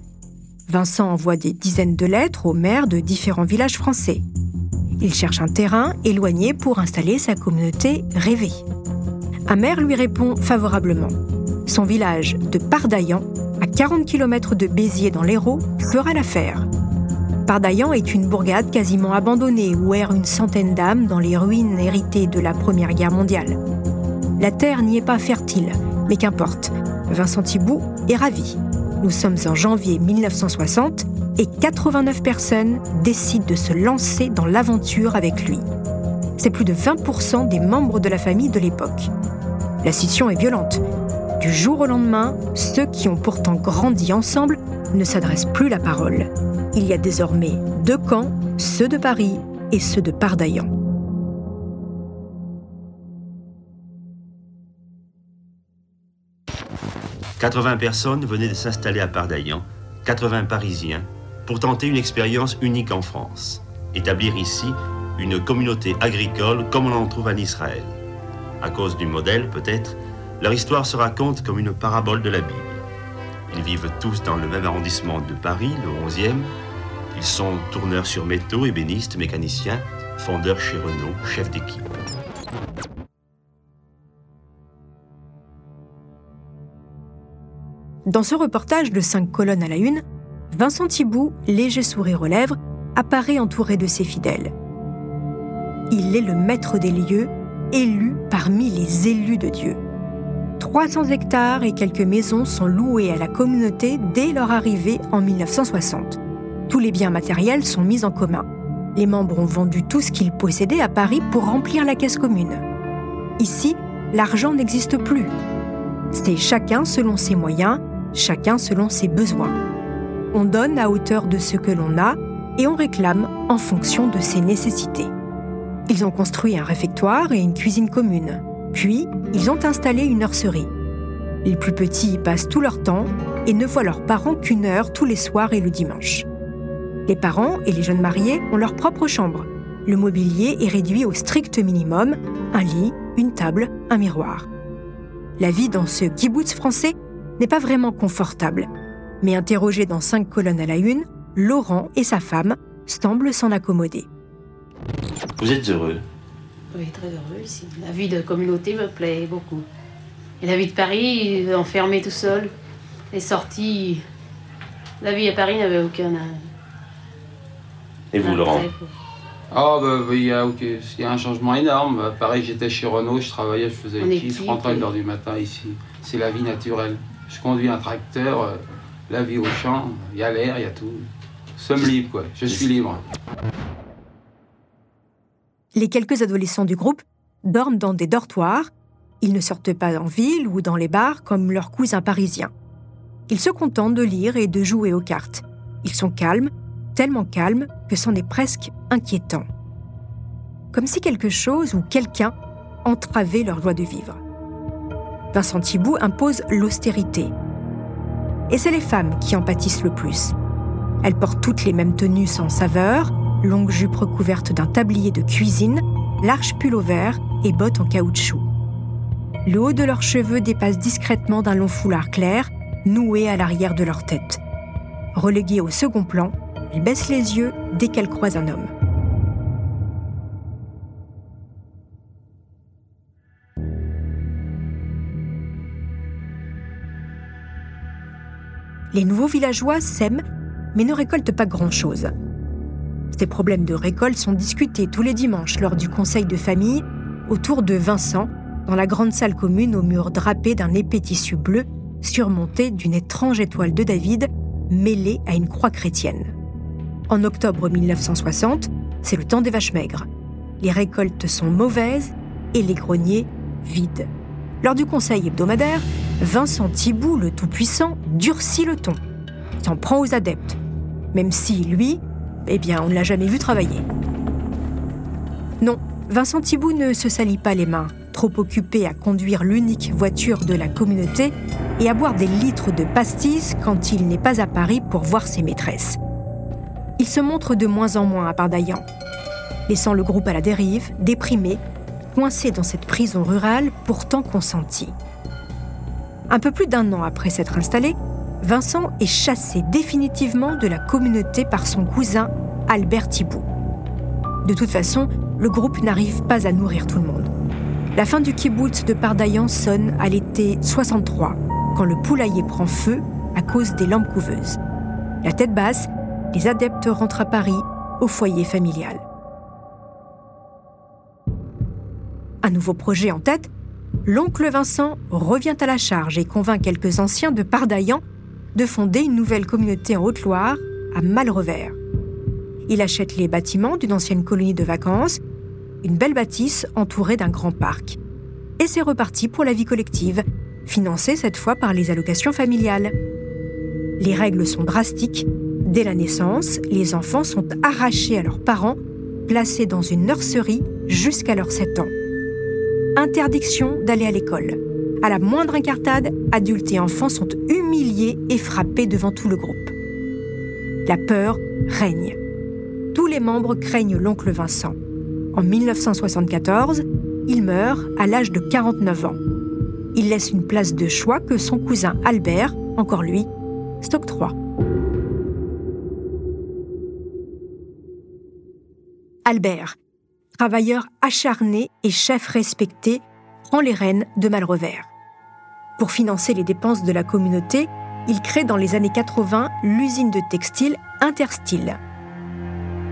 [SPEAKER 1] Vincent envoie des dizaines de lettres aux maires de différents villages français. Il cherche un terrain éloigné pour installer sa communauté rêvée. Maire lui répond favorablement. Son village de Pardaillan, à 40 km de Béziers dans l'Hérault, fera l'affaire. Pardaillan est une bourgade quasiment abandonnée où errent une centaine d'âmes dans les ruines héritées de la Première Guerre mondiale. La terre n'y est pas fertile, mais qu'importe, Vincent Thibault est ravi. Nous sommes en janvier 1960 et 89 personnes décident de se lancer dans l'aventure avec lui. C'est plus de 20% des membres de la famille de l'époque. La scission est violente. Du jour au lendemain, ceux qui ont pourtant grandi ensemble ne s'adressent plus la parole. Il y a désormais deux camps, ceux de Paris et ceux de Pardaillan.
[SPEAKER 4] « 80 personnes venaient de s'installer à Pardaillan 80 Parisiens pour tenter une expérience unique en France, établir ici une communauté agricole comme on en trouve en Israël. À cause du modèle, peut-être, leur histoire se raconte comme une parabole de la Bible. Ils vivent tous dans le même arrondissement de Paris, le 11e. Ils sont tourneurs sur métaux, ébénistes, mécaniciens, fondeurs chez Renault, chefs d'équipe.
[SPEAKER 1] Dans ce reportage de cinq colonnes à la une, Vincent Thibault, léger sourire aux lèvres, apparaît entouré de ses fidèles. Il est le maître des lieux, élu parmi les élus de Dieu. 300 hectares et quelques maisons sont loués à la communauté dès leur arrivée en 1960. Tous les biens matériels sont mis en commun. Les membres ont vendu tout ce qu'ils possédaient à Paris pour remplir la caisse commune. Ici, l'argent n'existe plus. C'est chacun selon ses moyens, chacun selon ses besoins. On donne à hauteur de ce que l'on a et on réclame en fonction de ses nécessités. Ils ont construit un réfectoire et une cuisine commune. Puis, ils ont installé une nurserie. Les plus petits y passent tout leur temps et ne voient leurs parents qu'une heure tous les soirs et le dimanche. Les parents et les jeunes mariés ont leur propre chambre. Le mobilier est réduit au strict minimum, un lit, une table, un miroir. La vie dans ce kibbutz français n'est pas vraiment confortable, mais interrogé dans cinq colonnes à la une, Laurent et sa femme semblent s'en accommoder.
[SPEAKER 4] Vous êtes heureux
[SPEAKER 5] Oui, très heureux ici. La vie de communauté me plaît beaucoup. Et la vie de Paris, enfermé tout seul, les sorties. La vie à Paris n'avait aucun.
[SPEAKER 4] Et vous, Laurent
[SPEAKER 6] Ah, bah, il y, a, il y a un changement énorme. Pareil, j'étais chez Renault, je travaillais, je faisais une je rentrais à 1h du matin ici. C'est la vie naturelle. Je conduis un tracteur, euh, la vie au champ, il y a l'air, il y a tout. Sommes libre, quoi. Je suis libre.
[SPEAKER 1] Les quelques adolescents du groupe dorment dans des dortoirs. Ils ne sortent pas en ville ou dans les bars comme leurs cousins parisiens. Ils se contentent de lire et de jouer aux cartes. Ils sont calmes, tellement calmes que c'en est presque inquiétant. Comme si quelque chose ou quelqu'un entravait leur joie de vivre. Vincent Thibault impose l'austérité. Et c'est les femmes qui en pâtissent le plus. Elles portent toutes les mêmes tenues sans saveur, longue jupe recouverte d'un tablier de cuisine, large pull au vert et bottes en caoutchouc. Le haut de leurs cheveux dépasse discrètement d'un long foulard clair, noué à l'arrière de leur tête. Reléguées au second plan, elles baissent les yeux dès qu'elles croisent un homme. Les nouveaux villageois sèment, mais ne récoltent pas grand-chose. Ces problèmes de récolte sont discutés tous les dimanches lors du conseil de famille autour de Vincent, dans la grande salle commune aux murs drapés d'un épais tissu bleu surmonté d'une étrange étoile de David mêlée à une croix chrétienne. En octobre 1960, c'est le temps des vaches maigres. Les récoltes sont mauvaises et les greniers vides. Lors du conseil hebdomadaire, Vincent Thibault, le Tout-Puissant, durcit le ton. S'en prend aux adeptes, même si, lui, eh bien, on ne l'a jamais vu travailler. Non, Vincent Thibault ne se salit pas les mains, trop occupé à conduire l'unique voiture de la communauté et à boire des litres de pastis quand il n'est pas à Paris pour voir ses maîtresses. Il se montre de moins en moins à laissant le groupe à la dérive, déprimé, coincé dans cette prison rurale pourtant consentie. Un peu plus d'un an après s'être installé, Vincent est chassé définitivement de la communauté par son cousin Albert Thibault. De toute façon, le groupe n'arrive pas à nourrir tout le monde. La fin du kibbutz de Pardaillan sonne à l'été 63, quand le poulailler prend feu à cause des lampes couveuses. La tête basse, les adeptes rentrent à Paris, au foyer familial. Un nouveau projet en tête, l'oncle Vincent revient à la charge et convainc quelques anciens de Pardaillan de fonder une nouvelle communauté en Haute-Loire, à Malrevers. Il achète les bâtiments d'une ancienne colonie de vacances, une belle bâtisse entourée d'un grand parc. Et c'est reparti pour la vie collective, financée cette fois par les allocations familiales. Les règles sont drastiques. Dès la naissance, les enfants sont arrachés à leurs parents, placés dans une nurserie jusqu'à leurs 7 ans. Interdiction d'aller à l'école. À la moindre incartade, adultes et enfants sont humiliés et frappés devant tout le groupe. La peur règne. Tous les membres craignent l'oncle Vincent. En 1974, il meurt à l'âge de 49 ans. Il laisse une place de choix que son cousin Albert, encore lui, 3. Albert, travailleur acharné et chef respecté, prend les rênes de Malrevers. Pour financer les dépenses de la communauté, il crée dans les années 80 l'usine de textile Interstyle.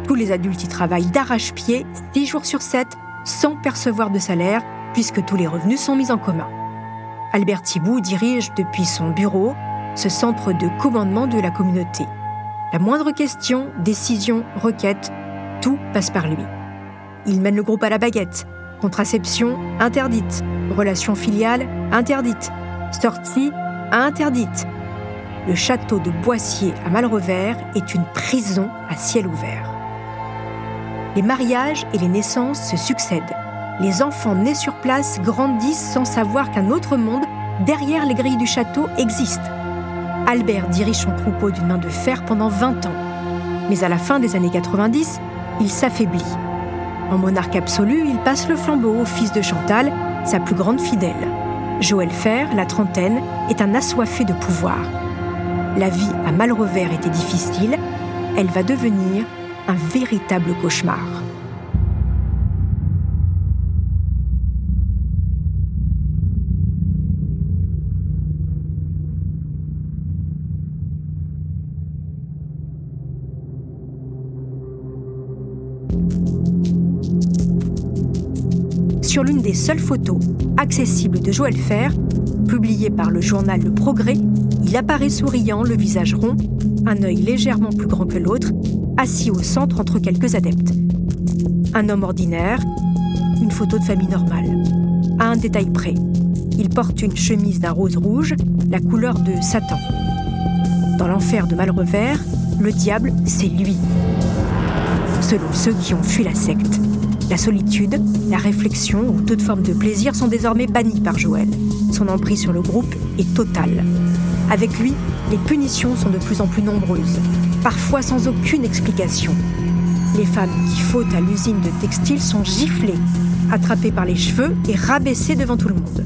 [SPEAKER 1] Tous les adultes y travaillent d'arrache-pied, 6 jours sur 7, sans percevoir de salaire, puisque tous les revenus sont mis en commun. Albert Thibou dirige depuis son bureau ce centre de commandement de la communauté. La moindre question, décision, requête, tout passe par lui. Il mène le groupe à la baguette. Contraception interdite. Relation filiale interdite. Sortie interdite. Le château de Boissier à Malrevers est une prison à ciel ouvert. Les mariages et les naissances se succèdent. Les enfants nés sur place grandissent sans savoir qu'un autre monde, derrière les grilles du château, existe. Albert dirige son troupeau d'une main de fer pendant 20 ans. Mais à la fin des années 90, il s'affaiblit. En monarque absolu, il passe le flambeau au fils de Chantal, sa plus grande fidèle. Joël Fer, la trentaine, est un assoiffé de pouvoir. La vie à Malrevers était difficile, elle va devenir un véritable cauchemar. Sur l'une des seules photos accessibles de Joël Fer, publiée par le journal Le Progrès, il apparaît souriant, le visage rond, un œil légèrement plus grand que l'autre, assis au centre entre quelques adeptes. Un homme ordinaire, une photo de famille normale. À un détail près, il porte une chemise d'un rose rouge, la couleur de Satan. Dans l'enfer de Malrevers, le diable, c'est lui. Selon ceux qui ont fui la secte. La solitude, la réflexion ou toute forme de plaisir sont désormais bannies par Joël. Son emprise sur le groupe est totale. Avec lui, les punitions sont de plus en plus nombreuses, parfois sans aucune explication. Les femmes qui fautent à l'usine de textile sont giflées, attrapées par les cheveux et rabaissées devant tout le monde.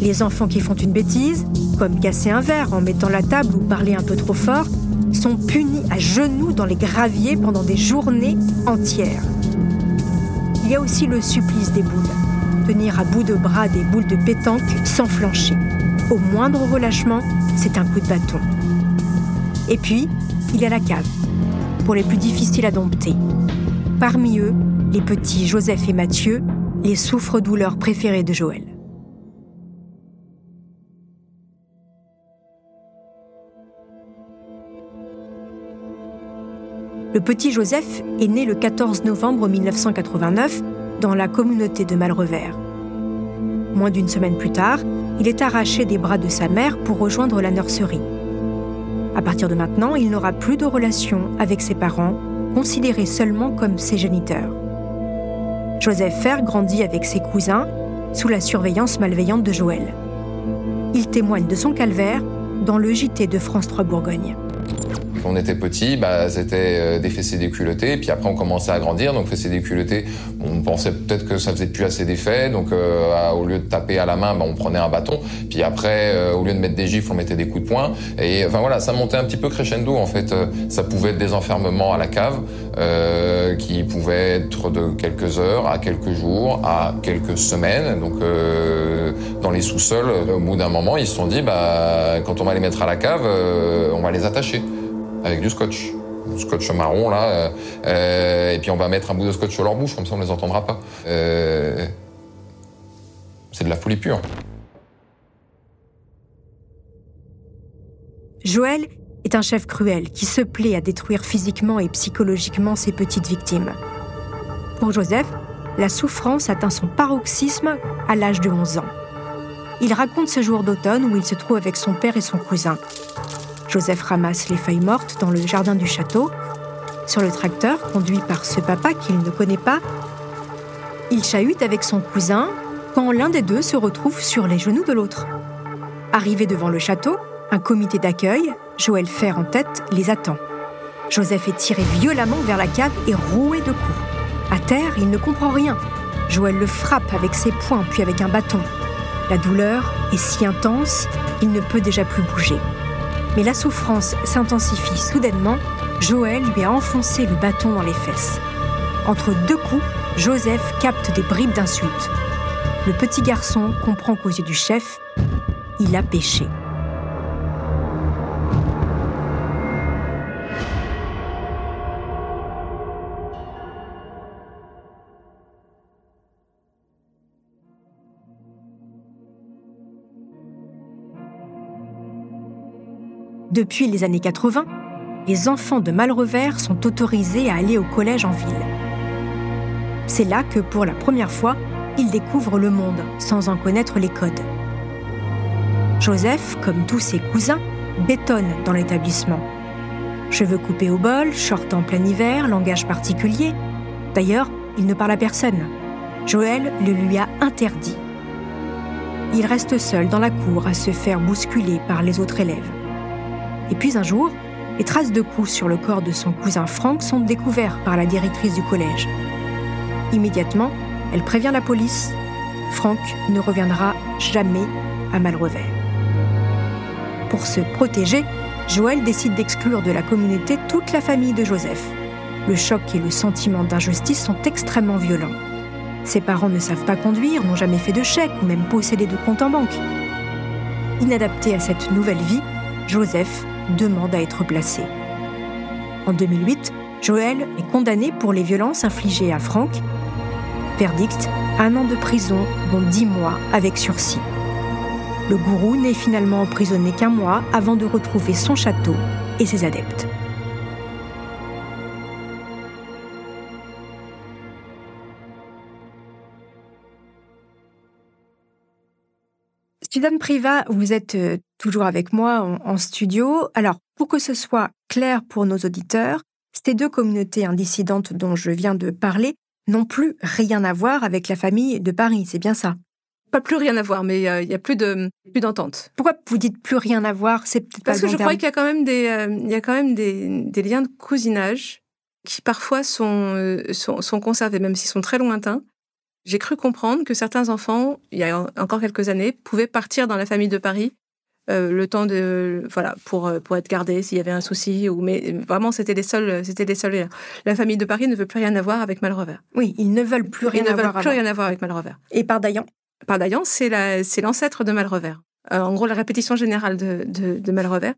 [SPEAKER 1] Les enfants qui font une bêtise, comme casser un verre en mettant la table ou parler un peu trop fort, sont punis à genoux dans les graviers pendant des journées entières. Il y a aussi le supplice des boules. Tenir à bout de bras des boules de pétanque sans flancher. Au moindre relâchement, c'est un coup de bâton. Et puis, il y a la cave, pour les plus difficiles à dompter. Parmi eux, les petits Joseph et Mathieu, les souffres-douleurs préférés de Joël. Le petit Joseph est né le 14 novembre 1989 dans la communauté de Malrevers. Moins d'une semaine plus tard, il est arraché des bras de sa mère pour rejoindre la nurserie. À partir de maintenant, il n'aura plus de relation avec ses parents, considérés seulement comme ses géniteurs. Joseph Fer grandit avec ses cousins sous la surveillance malveillante de Joël. Il témoigne de son calvaire dans le JT de France 3 Bourgogne.
[SPEAKER 7] Quand on était petit, bah, c'était euh, des fessées déculottées. Puis après, on commençait à grandir. Donc, fessées déculottées, on pensait peut-être que ça faisait plus assez d'effet. Donc, euh, au lieu de taper à la main, bah, on prenait un bâton. Puis après, euh, au lieu de mettre des gifles, on mettait des coups de poing. Et enfin voilà, ça montait un petit peu crescendo. En fait, ça pouvait être des enfermements à la cave, qui pouvaient être de quelques heures à quelques jours, à quelques semaines. Donc, dans les sous-sols, au bout d'un moment, ils se sont dit, bah, quand on va les mettre à la cave, on va les attacher avec du scotch. Scotch marron, là. Euh, et puis on va mettre un bout de scotch sur leur bouche, comme ça on ne les entendra pas. Euh, c'est de la folie pure.
[SPEAKER 1] Joël est un chef cruel qui se plaît à détruire physiquement et psychologiquement ses petites victimes. Pour Joseph, la souffrance atteint son paroxysme à l'âge de 11 ans. Il raconte ce jour d'automne où il se trouve avec son père et son cousin. Joseph ramasse les feuilles mortes dans le jardin du château. Sur le tracteur, conduit par ce papa qu'il ne connaît pas, il chahute avec son cousin quand l'un des deux se retrouve sur les genoux de l'autre. Arrivé devant le château, un comité d'accueil, Joël Fer en tête, les attend. Joseph est tiré violemment vers la cave et roué de coups. À terre, il ne comprend rien. Joël le frappe avec ses poings puis avec un bâton. La douleur est si intense qu'il ne peut déjà plus bouger. Mais la souffrance s'intensifie soudainement. Joël lui a enfoncé le bâton dans les fesses. Entre deux coups, Joseph capte des bribes d'insultes. Le petit garçon comprend qu'aux yeux du chef, il a péché. Depuis les années 80, les enfants de Malrevers sont autorisés à aller au collège en ville. C'est là que, pour la première fois, ils découvrent le monde sans en connaître les codes. Joseph, comme tous ses cousins, bétonne dans l'établissement. Cheveux coupés au bol, short en plein hiver, langage particulier. D'ailleurs, il ne parle à personne. Joël le lui a interdit. Il reste seul dans la cour à se faire bousculer par les autres élèves. Et puis un jour, les traces de coups sur le corps de son cousin Franck sont découvertes par la directrice du collège. Immédiatement, elle prévient la police. Franck ne reviendra jamais à Malrevers. Pour se protéger, Joël décide d'exclure de la communauté toute la famille de Joseph. Le choc et le sentiment d'injustice sont extrêmement violents. Ses parents ne savent pas conduire, n'ont jamais fait de chèque ou même possédé de compte en banque. Inadapté à cette nouvelle vie, Joseph demande à être placé. En 2008, Joël est condamné pour les violences infligées à Franck. Verdict un an de prison, dont dix mois avec sursis. Le gourou n'est finalement emprisonné qu'un mois avant de retrouver son château et ses adeptes. Suzanne Priva, vous êtes euh, toujours avec moi en, studio. Alors, pour que ce soit clair pour nos auditeurs, ces deux communautés indissidentes dont je viens de parler n'ont plus rien à voir avec la famille de Paris, c'est bien ça?
[SPEAKER 3] Pas plus rien à voir, mais euh, il n'y a plus de plus d'entente.
[SPEAKER 1] Pourquoi vous dites plus rien à voir?
[SPEAKER 3] C'est peut-être Parce que je crois qu'il y a quand même des euh, il y a quand même des, liens de cousinage qui parfois sont, sont, sont conservés, même s'ils sont très lointains. J'ai cru comprendre que certains enfants, il y a encore quelques années, pouvaient partir dans la famille de Paris euh, le temps de voilà pour euh, pour être gardés s'il y avait un souci ou mais vraiment c'était les seuls c'était les seuls la famille de Paris ne veut plus rien avoir avec Malrevers
[SPEAKER 1] oui ils ne veulent plus rien
[SPEAKER 3] ils
[SPEAKER 1] ne
[SPEAKER 3] veulent plus rien avoir avec Malrevers
[SPEAKER 1] et Pardaillan?
[SPEAKER 3] Pardaillan c'est la c'est l'ancêtre de Malrevers euh, en gros la répétition générale de, de, de Malrevers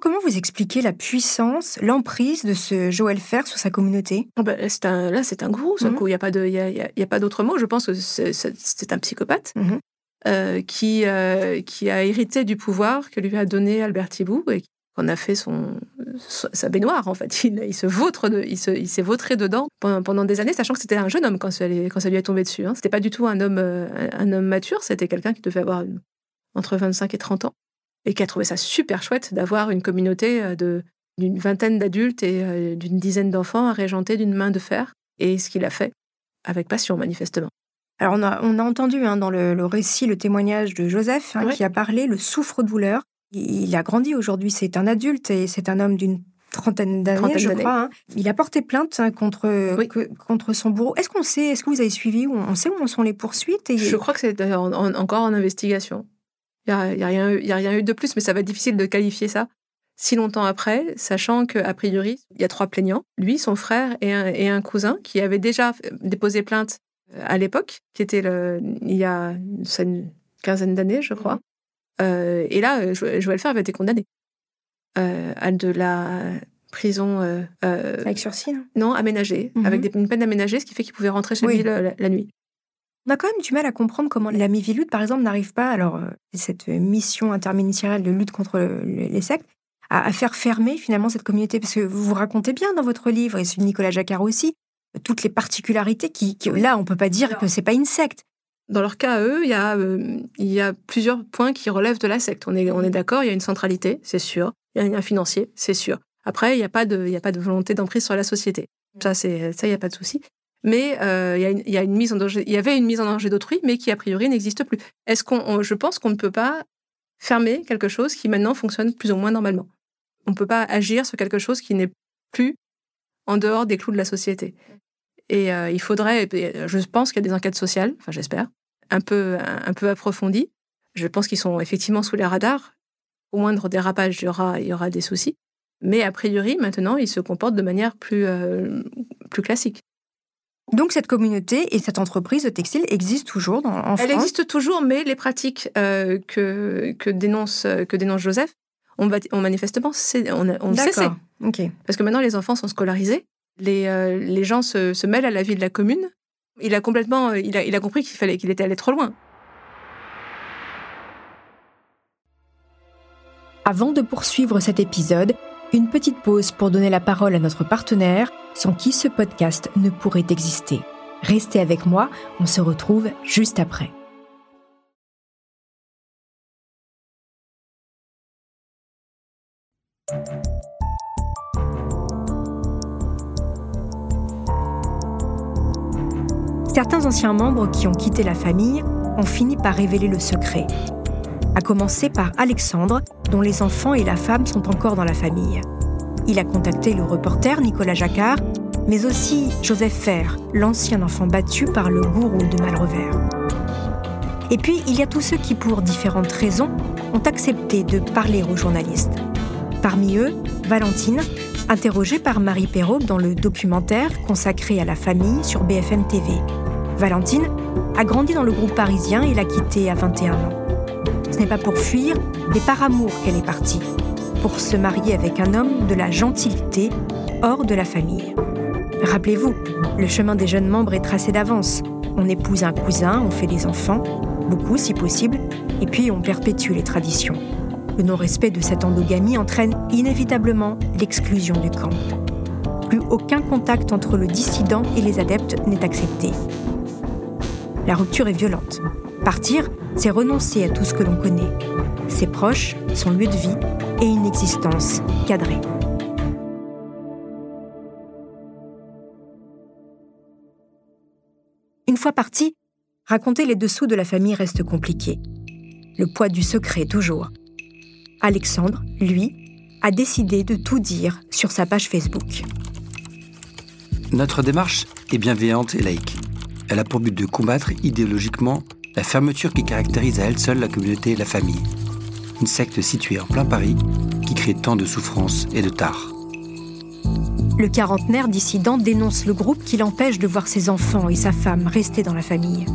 [SPEAKER 1] Comment vous expliquez la puissance, l'emprise de ce Joël Fer sur sa communauté?
[SPEAKER 3] Oh ben, un, Là, c'est un gourou, mmh. Il n'y a pas a, d'autre mot. Je pense que c'est un psychopathe mmh. euh, qui, euh, qui a hérité du pouvoir que lui a donné Albert Thibou et qu'on a fait son, sa baignoire, en fait. Il, se vautre il, s'est vautré dedans pendant, pendant, des années, sachant que c'était un jeune homme quand ça, quand ça lui est tombé dessus. Hein. C'était pas du tout un homme, euh, un homme mature, c'était quelqu'un qui devait avoir entre 25 et 30 ans et qui a trouvé ça super chouette d'avoir une communauté euh, de d'une vingtaine d'adultes et euh, d'une dizaine d'enfants à régenter d'une main de fer. Et ce qu'il a fait avec passion, manifestement.
[SPEAKER 1] Alors, on a, on a entendu hein, dans le, récit le témoignage de Joseph hein, qui a parlé le souffre-douleur. Il a grandi aujourd'hui, c'est un adulte et c'est un homme d'une trentaine d'années, je crois. Hein. Il a porté plainte contre, contre son bourreau. Est-ce qu'on sait, est-ce que vous avez suivi, on sait où en sont les poursuites
[SPEAKER 3] Je crois que c'est encore en investigation. Il n'y a, a, rien eu de plus, mais ça va être difficile de qualifier ça si longtemps après, sachant qu'a priori, il y a trois plaignants, lui, son frère et un, et un cousin qui avaient déjà déposé plainte euh, à l'époque, qui était le, il y a une quinzaine d'années, je crois. Euh, et là, Joël Fer avait été condamné euh, à de la prison.
[SPEAKER 1] avec sursis
[SPEAKER 3] Non, aménagée, mhm. avec une peine aménagée, ce qui fait qu'il pouvait rentrer chez lui la, nuit.
[SPEAKER 1] On a quand même du mal à comprendre comment la Mivilude, par exemple, n'arrive pas, alors euh, cette mission interministérielle de lutte contre les sectes, à, faire fermer finalement cette communauté. Parce que vous vous racontez bien dans votre livre, et c'est Nicolas Jacquard aussi, toutes les particularités qui, là, on peut pas dire que c'est pas une secte.
[SPEAKER 3] Dans leur cas, eux, il y, a, euh, il y a plusieurs points qui relèvent de la secte. On est, on est d'accord, il y a une centralité, c'est sûr. Il y a un financier, c'est sûr. Après, il n'y a, pas de, il y a pas de volonté d'emprise sur la société. Ça, ça, il n'y a pas de souci mais euh, il y, y avait une mise en danger d'autrui, mais qui a priori n'existe plus. Est-ce qu'on, je pense qu'on ne peut pas fermer quelque chose qui maintenant fonctionne plus ou moins normalement. On ne peut pas agir sur quelque chose qui n'est plus en dehors des clous de la société. Et euh, il faudrait, je pense qu'il y a des enquêtes sociales, enfin j'espère, un peu, un, peu approfondies. Je pense qu'ils sont effectivement sous les radars. Au moindre dérapage, il y aura, il y aura des soucis. Mais a priori, maintenant, ils se comportent de manière plus, euh, plus classique.
[SPEAKER 1] Donc cette communauté et cette entreprise de textile existe toujours dans, en
[SPEAKER 3] France Elle existe toujours, mais les pratiques euh, que, que, dénonce, que dénonce Joseph ont, on manifestement on, on cessé. Parce que maintenant, les enfants sont scolarisés, les, euh, les gens se, se, mêlent à la vie de la commune. Il a complètement, il a, il a compris qu'il fallait qu'il était allé trop loin.
[SPEAKER 1] Avant de poursuivre cet épisode, une petite pause pour donner la parole à notre partenaire, sans qui ce podcast ne pourrait exister. Restez avec moi, on se retrouve juste après. Certains anciens membres qui ont quitté la famille ont fini par révéler le secret à commencer par Alexandre, dont les enfants et la femme sont encore dans la famille. Il a contacté le reporter Nicolas Jacquard, mais aussi Joseph Fer, l'ancien enfant battu par le gourou de Malrevers. Et puis, il y a tous ceux qui, pour différentes raisons, ont accepté de parler aux journalistes. Parmi eux, Valentine, interrogée par Marie Perrault dans le documentaire consacré à la famille sur BFM TV. Valentine a grandi dans le groupe parisien et l'a quitté à 21 ans. Ce n'est pas pour fuir, mais par amour qu'elle est partie, pour se marier avec un homme de la gentilité hors de la famille. Rappelez-vous, le chemin des jeunes membres est tracé d'avance. On épouse un cousin, on fait des enfants, beaucoup si possible, et puis on perpétue les traditions. Le non-respect de cette endogamie entraîne inévitablement l'exclusion du camp. Plus aucun contact entre le dissident et les adeptes n'est accepté. La rupture est violente. Partir, c'est renoncer à tout ce que l'on connaît, ses proches, son lieu de vie et une existence cadrée. Une fois parti, raconter les dessous de la famille reste compliqué. Le poids du secret toujours. Alexandre, lui, a décidé de tout dire sur sa page Facebook.
[SPEAKER 8] Notre démarche est bienveillante et laïque. Elle a pour but de combattre idéologiquement la fermeture qui caractérise à elle seule la communauté et la famille. Une secte située en plein Paris qui crée tant de souffrances et de tard.
[SPEAKER 1] Le quarantenaire dissident dénonce le groupe qui l'empêche de voir ses enfants et sa femme rester dans la famille.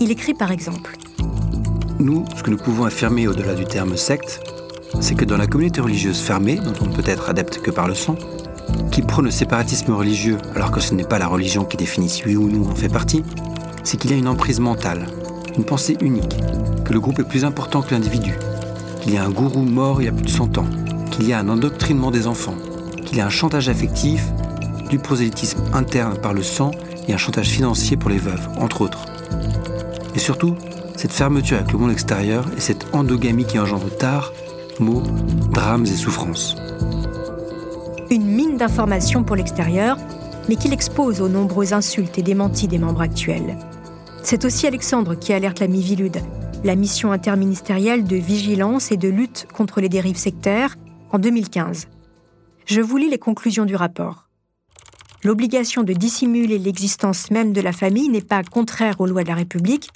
[SPEAKER 1] Il écrit par exemple
[SPEAKER 8] Nous, ce que nous pouvons affirmer au-delà du terme secte, c'est que dans la communauté religieuse fermée, dont on ne peut être adepte que par le sang, qui prône le séparatisme religieux alors que ce n'est pas la religion qui définit si oui ou nous en fait partie, c'est qu'il y a une emprise mentale, une pensée unique, que le groupe est plus important que l'individu, qu'il y a un gourou mort il y a plus de 100 ans, qu'il y a un endoctrinement des enfants, qu'il y a un chantage affectif, du prosélytisme interne par le sang et un chantage financier pour les veuves, entre autres. Et surtout, cette fermeture avec le monde extérieur et cette endogamie qui engendre tard, maux, drames et souffrances.
[SPEAKER 1] Une mine d'informations pour l'extérieur, mais qui l'expose aux nombreuses insultes et démentis des membres actuels. C'est aussi Alexandre qui alerte la Mivilude, la mission interministérielle de vigilance et de lutte contre les dérives sectaires, en 2015. Je vous lis les conclusions du rapport. L'obligation de dissimuler l'existence même de la famille n'est pas contraire aux lois de la République,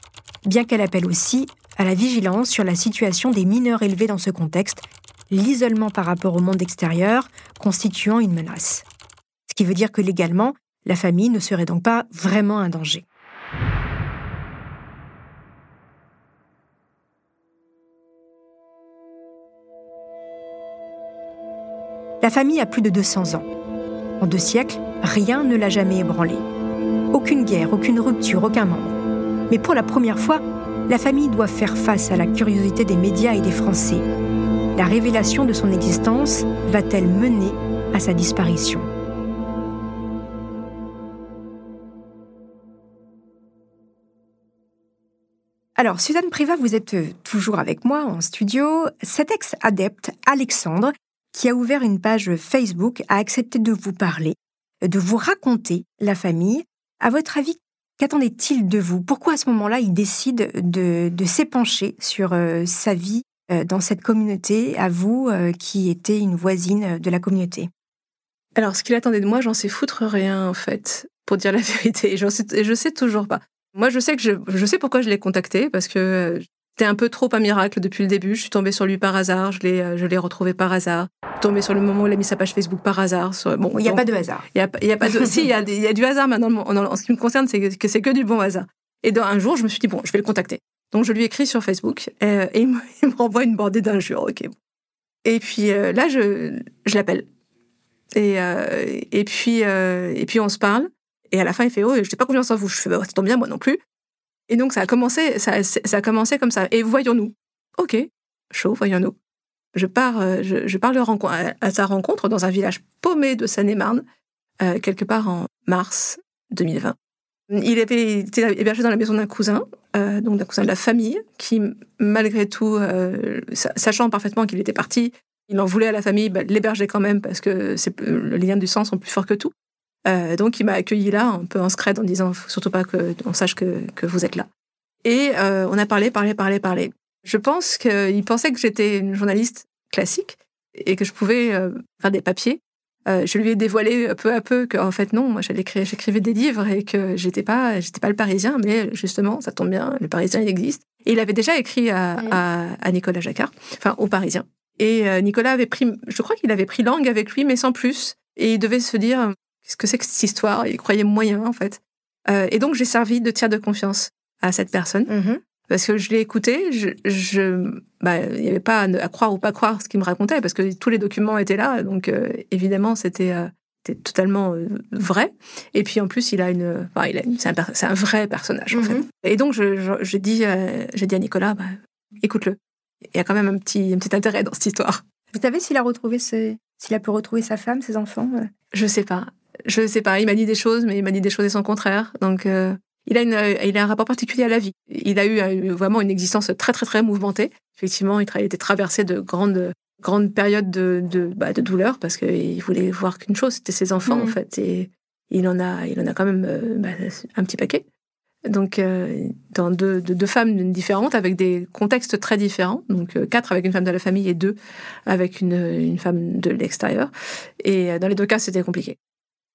[SPEAKER 1] bien qu'elle appelle aussi à la vigilance sur la situation des mineurs élevés dans ce contexte, l'isolement par rapport au monde extérieur constituant une menace. Ce qui veut dire que légalement, la famille ne serait donc pas vraiment un danger. La famille a plus de 200 ans. En deux siècles, rien ne l'a jamais ébranlé. Aucune guerre, aucune rupture, aucun membre. Mais pour la première fois, la famille doit faire face à la curiosité des médias et des Français. La révélation de son existence va-t-elle mener à sa disparition? Alors, Suzanne Priva, vous êtes toujours avec moi en studio. Cet ex-adepte, Alexandre, qui a ouvert une page Facebook, a accepté de vous parler, de vous raconter la famille. À votre avis, qu'attendait-il de vous? Pourquoi à ce moment-là, il décide de, s'épancher sur euh, sa vie euh, dans cette communauté, à vous euh, qui étiez une voisine de la communauté?
[SPEAKER 3] Alors, ce qu'il attendait de moi, j'en sais foutre rien, en fait, pour dire la vérité. Et, sais, je sais toujours pas. Moi, je sais que je, sais pourquoi je l'ai contacté, parce que c'était un peu trop un miracle depuis le début. Je suis tombée sur lui par hasard, je l'ai, euh, je l'ai retrouvé par hasard. Tombée sur le moment où il a mis sa page Facebook par hasard.
[SPEAKER 1] Bon, il n'y a pas de hasard.
[SPEAKER 3] Il y a, y a pas de. si, il y, a, y a du hasard maintenant. En, ce qui me concerne, c'est que, c'est que du bon hasard. Et dans, un jour, je me suis dit bon, je vais le contacter. Donc je lui écris sur Facebook et, il, me, renvoie une bordée d'injures. Ok. Et puis là, je, je l'appelle. Et, et puis et puis on se parle. Et à la fin, il fait Oh, je n'ai pas confiance en vous. Je fais Bah, ça tombe bien, moi non plus. Et donc, ça a commencé, ça, a commencé comme ça. Et voyons-nous. OK, chaud, voyons-nous. Je pars, euh, je, pars à, sa rencontre dans un village paumé de Seine-et-Marne, euh, quelque part en mars 2020. Il avait été hébergé dans la maison d'un cousin, euh, donc d'un cousin de la famille, qui, malgré tout, sachant parfaitement qu'il était parti, il en voulait à la famille, bah, l'hébergeait quand même parce que le lien du sang sont plus forts que tout. Euh, donc il m'a accueilli là, un peu en scred, en disant surtout pas qu'on sache que, que, vous êtes là. Et euh, on a parlé, parlé, parlé, parlé. Je pense qu'il pensait que j'étais une journaliste classique et que je pouvais euh, faire des papiers. je lui ai dévoilé peu à peu qu'en fait non, moi j'écrivais des livres et que j'étais pas, j'étais pas le Parisien, mais justement ça tombe bien, le Parisien il existe. Et il avait déjà écrit à, à, à Nicolas Jacquard, enfin au Parisien. Et Nicolas avait pris, je crois qu'il avait pris langue avec lui, mais sans plus. Et il devait se dire, Qu'est-ce que c'est que cette histoire? Il croyait moyen, en fait. Euh, et donc, j'ai servi de tiers de confiance à cette personne. Mm-hmm. Parce que je l'ai écouté, je, je bah, il n'y avait pas à, croire ou pas croire ce qu'il me racontait, parce que tous les documents étaient là, donc euh, évidemment c'était euh, totalement vrai. Et puis en plus, il a une, enfin, il a c'est un, vrai personnage en fait. Mm-hmm. Et donc j'ai dit, j'ai dit à Nicolas, bah, écoute-le. Il y a quand même un petit, un petit intérêt dans cette histoire.
[SPEAKER 1] Vous savez s'il a retrouvé s'il a pu retrouver sa femme, ses enfants
[SPEAKER 3] Je sais pas je sais pas, il m'a dit des choses, mais il m'a dit des choses et son contraire. Donc, euh, il, a une, il a un rapport particulier à la vie. Il a eu euh, vraiment une existence très, très, très mouvementée. Effectivement, il a été traversé de grandes, grandes périodes de, de, bah, de douleur parce qu'il voulait voir qu'une chose, c'était ses enfants, en mmh. fait. Et il en a, il en a quand même euh, bah, un petit paquet. Donc, dans deux, deux, femmes différentes, avec des contextes très différents. Donc, quatre avec une femme de la famille et deux avec une, une femme de l'extérieur. Et dans les deux cas, c'était compliqué.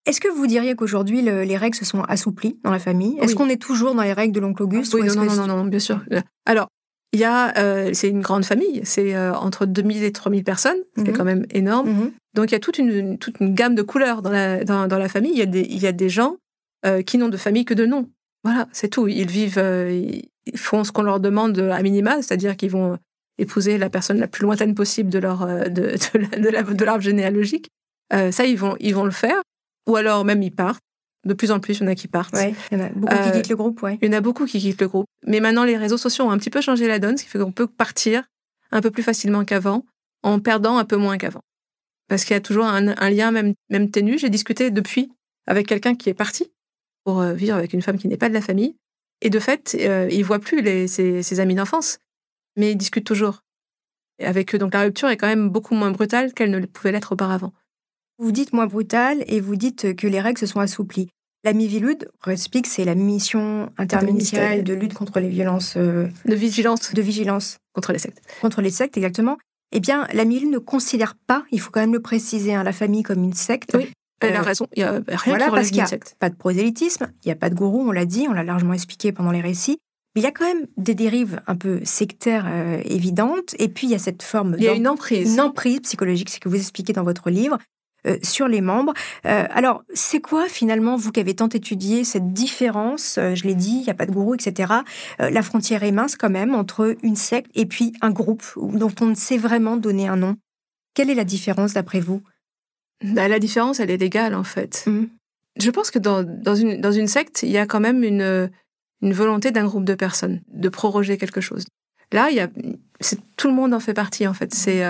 [SPEAKER 1] Est-ce que vous diriez qu'aujourd'hui, les règles se sont assouplies dans la famille? Est-ce qu'on est toujours dans les règles de l'oncle Auguste
[SPEAKER 3] Oui, non, non, non, bien sûr. Alors, il y a, euh, c'est une grande famille, c'est euh, entre 2000 et 3000 personnes, c'est mhm. quand même énorme. Mhm. Donc il y a toute une, toute une gamme de couleurs dans la, dans, la famille. Il y a des, il y a des gens euh, qui n'ont de famille que de nom. Voilà, c'est tout. Ils vivent, ils font ce qu'on leur demande à minima, c'est-à-dire qu'ils vont épouser la personne la plus lointaine possible de leur, de, de, de l'arbre généalogique. ça, ils vont, ils vont le faire. Ou alors même ils partent. De plus en plus, il y en a qui partent.
[SPEAKER 1] il y en a beaucoup qui euh, quittent le groupe, ouais.
[SPEAKER 3] Il y en a beaucoup qui quittent le groupe. Mais maintenant, les réseaux sociaux ont un petit peu changé la donne, ce qui fait qu'on peut partir un peu plus facilement qu'avant, en perdant un peu moins qu'avant. Parce qu'il y a toujours un, lien même, même ténu. J'ai discuté depuis avec quelqu'un qui est parti pour euh, vivre avec une femme qui n'est pas de la famille. Et de fait, euh, il ne voit plus les, ses, ses amis d'enfance, mais il discute toujours avec eux. Donc la rupture est quand même beaucoup moins brutale qu'elle ne pouvait l'être auparavant.
[SPEAKER 1] Vous dites moins brutal et vous dites que les règles se sont assouplies. La MIVILUD, explique, c'est la mission interministérielle de lutte contre les violences. Euh,
[SPEAKER 3] de vigilance.
[SPEAKER 1] De vigilance.
[SPEAKER 3] Contre les sectes.
[SPEAKER 1] Contre les sectes, exactement. Eh bien, la MIVILUD ne considère pas, il faut quand même le préciser, hein, la famille comme une secte.
[SPEAKER 3] Oui, elle a euh, raison. Il y a rien
[SPEAKER 1] voilà, parce qu'il n'y a pas de prosélytisme, il n'y a pas de gourou, on l'a dit, on l'a largement expliqué pendant les récits. Mais il y a quand même des dérives un peu sectaires euh, évidentes. Et puis, il y a cette forme.
[SPEAKER 3] Il y a une emprise.
[SPEAKER 1] Une emprise psychologique, c'est ce que vous expliquez dans votre livre. Euh, sur les membres. Euh, alors, c'est quoi finalement, vous qui avez tant étudié cette différence, euh, je l'ai dit, il n'y a pas de gourou, etc. la frontière est mince quand même entre une secte et puis un groupe dont on ne sait vraiment donner un nom? Quelle est la différence d'après vous?
[SPEAKER 3] Bah, La différence, elle est légale en fait. Mmh. Je pense que dans, dans, une, dans une secte, il y a quand même une, une volonté d'un groupe de personnes de proroger quelque chose. Là, il y a, tout le monde en fait partie en fait. C'est,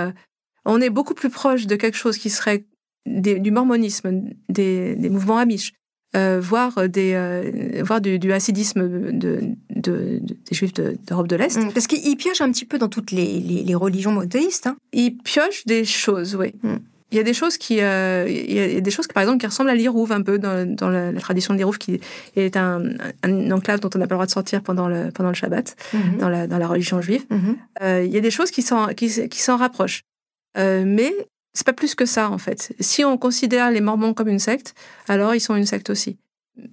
[SPEAKER 3] on est beaucoup plus proche de quelque chose qui serait du mormonisme, des, mouvements amish, euh, voire, des, euh, du, du, hassidisme de, des juifs d'Europe de, l'Est.
[SPEAKER 1] Mmh, parce qu'ils piochent un petit peu dans toutes les, religions monothéistes. Hein.
[SPEAKER 3] Ils piochent des choses, oui. Mmh. Il y a des choses qui, euh, il y a des choses qui, par exemple, qui ressemblent à l'Irouve un peu dans, la, tradition de l'Irouve, qui est un, enclave dont on n'a pas le droit de sortir pendant le, pendant le Shabbat, mmh. dans, la, dans la religion juive. il y a des choses qui s'en qui, qui rapprochent. mais C'est pas plus que ça, en fait. Si on considère les Mormons comme une secte, alors ils sont une secte aussi.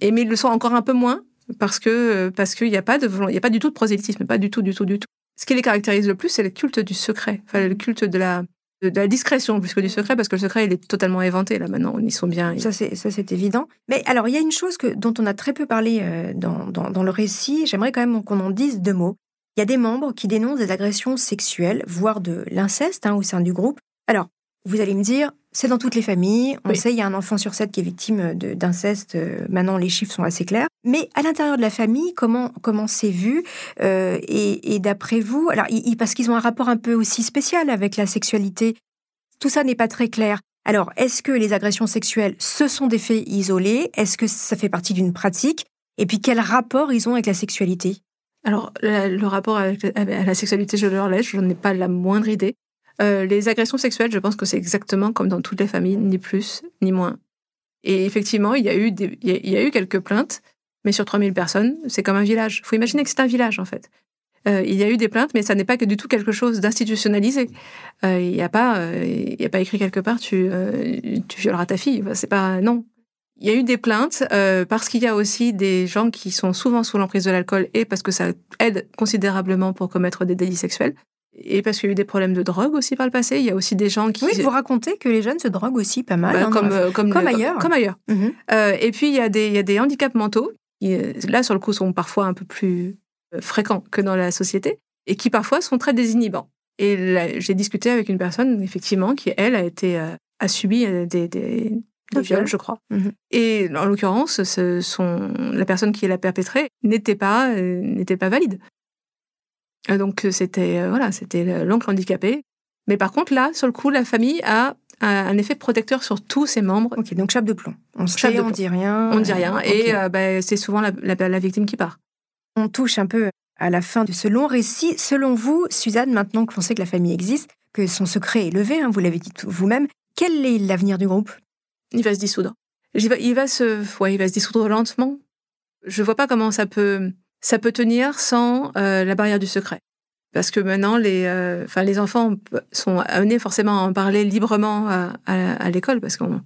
[SPEAKER 3] Et mais ils le sont encore un peu moins parce que parce qu'il n'y a pas y a pas du tout de prosélytisme, pas du tout, du tout, du tout. Ce qui les caractérise le plus, c'est le culte du secret, enfin le culte de la de, la discrétion plus que du secret, parce que le secret, il est totalement éventé là maintenant. Ils sont bien.
[SPEAKER 1] Ça, c'est évident. Mais alors, il y a une chose que dont on a très peu parlé euh, dans, dans, dans le récit. J'aimerais quand même qu'on en dise deux mots. Il y a des membres qui dénoncent des agressions sexuelles, voire de l'inceste hein, au sein du groupe. Alors, vous allez me dire, c'est dans toutes les familles. On sait, il y a un enfant sur sept qui est victime d'inceste. Euh, maintenant, les chiffres sont assez clairs. Mais à l'intérieur de la famille, comment comment c'est vu euh, Et, d'après vous, alors parce qu'ils ont un rapport un peu aussi spécial avec la sexualité, tout ça n'est pas très clair. Alors, est-ce que les agressions sexuelles, ce sont des faits isolés? Est-ce que ça fait partie d'une pratique? Et puis, quel rapport ils ont avec la sexualité?
[SPEAKER 3] Alors, le rapport avec la sexualité, je leur laisse, je n'en ai pas la moindre idée. Euh, les agressions sexuelles, je pense que c'est exactement comme dans toutes les familles, ni plus ni moins. Et effectivement, il y a eu, il y a eu quelques plaintes, mais sur 3000 personnes, c'est comme un village. Il faut imaginer que c'est un village, en fait. Euh, il y a eu des plaintes, mais ça n'est pas que du tout quelque chose d'institutionnalisé. Euh, il n'y a, pas, a pas écrit quelque part tu, tu violeras ta fille. c'est pas non. Il y a eu des plaintes parce qu'il y a aussi des gens qui sont souvent sous l'emprise de l'alcool et parce que ça aide considérablement pour commettre des délits sexuels et parce qu'il y a eu des problèmes de drogue aussi par le passé. Il y a aussi des gens qui.
[SPEAKER 1] Oui, vous racontez que les jeunes se droguent aussi pas mal.
[SPEAKER 3] Bah,
[SPEAKER 1] hein,
[SPEAKER 3] comme, euh, comme,
[SPEAKER 1] comme, ailleurs.
[SPEAKER 3] Comme ailleurs. Mhm. Euh, et puis, il y, a des, il y a des handicaps mentaux qui, euh, là, sur le coup, sont parfois un peu plus fréquents que dans la société et qui parfois sont très désinhibants. Et j'ai discuté avec une personne, effectivement, qui, elle, a, été, a subi des, des, viols, je crois. Mhm. Et en l'occurrence, la personne qui l'a perpétré n'était pas, n'était pas valide. Euh, donc euh, c'était euh, voilà, c'était l'oncle handicapé. Mais par contre là, sur le coup, la famille a un effet protecteur sur tous ses membres.
[SPEAKER 1] Ok, donc chape de plomb. On ne on dit rien.
[SPEAKER 3] On dit rien, et bah, c'est souvent la, la, victime qui part.
[SPEAKER 1] On touche un peu à la fin de ce long récit. Selon vous, Suzanne, maintenant que l'on sait que la famille existe, que son secret est levé, hein, vous l'avez dit vous-même, quel est l'avenir du groupe?
[SPEAKER 3] Il va se dissoudre. Il va, il va se, ouais, il va se dissoudre lentement. Je vois pas comment ça peut ça peut tenir sans euh, la barrière du secret. Parce que maintenant, les, euh, les enfants sont amenés forcément à en parler librement à, l'école, parce qu'on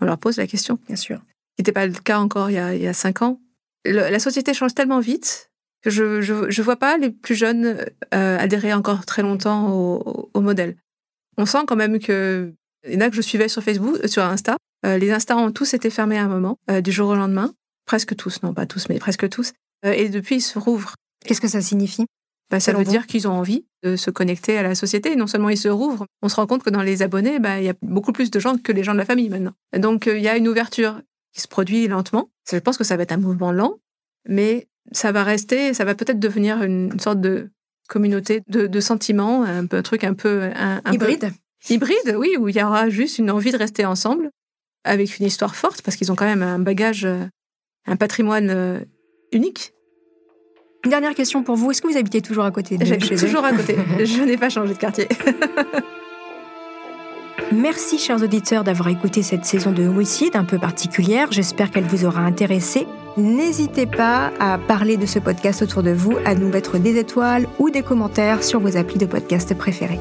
[SPEAKER 3] on leur pose la question.
[SPEAKER 1] Bien sûr. Ce
[SPEAKER 3] n'était pas le cas encore il y a, il y a cinq ans. la société change tellement vite que je ne vois pas les plus jeunes euh, adhérer encore très longtemps au, au, modèle. On sent quand même que, il y en a que je suivais sur Facebook, sur Insta, les Insta ont tous été fermés à un moment, du jour au lendemain. Presque tous, non pas tous, mais presque tous. Euh, et depuis, ils se rouvrent.
[SPEAKER 1] Qu'est-ce que ça signifie?
[SPEAKER 3] Bah, Ça veut dire qu'ils ont envie de se connecter à la société. Et non seulement ils se rouvrent, on se rend compte que dans les abonnés, bah, il y a beaucoup plus de gens que les gens de la famille maintenant. donc euh, il y a une ouverture qui se produit lentement. Je pense que ça va être un mouvement lent, mais ça va rester, ça va peut-être devenir une, sorte de communauté de, sentiments, un, peu, un truc un peu... Un,
[SPEAKER 1] hybride
[SPEAKER 3] Hybride, oui, où il y aura juste une envie de rester ensemble, avec une histoire forte, parce qu'ils ont quand même un bagage, euh, un patrimoine unique.
[SPEAKER 1] Une dernière question pour vous. Est-ce que vous habitez toujours à côté de
[SPEAKER 3] toujours à côté. Je n'ai pas changé de quartier.
[SPEAKER 1] Merci, chers auditeurs, d'avoir écouté cette saison de Homicide un peu particulière. J'espère qu'elle vous aura intéressé. N'hésitez pas à parler de ce podcast autour de vous, à nous mettre des étoiles ou des commentaires sur vos applis de podcast préférés.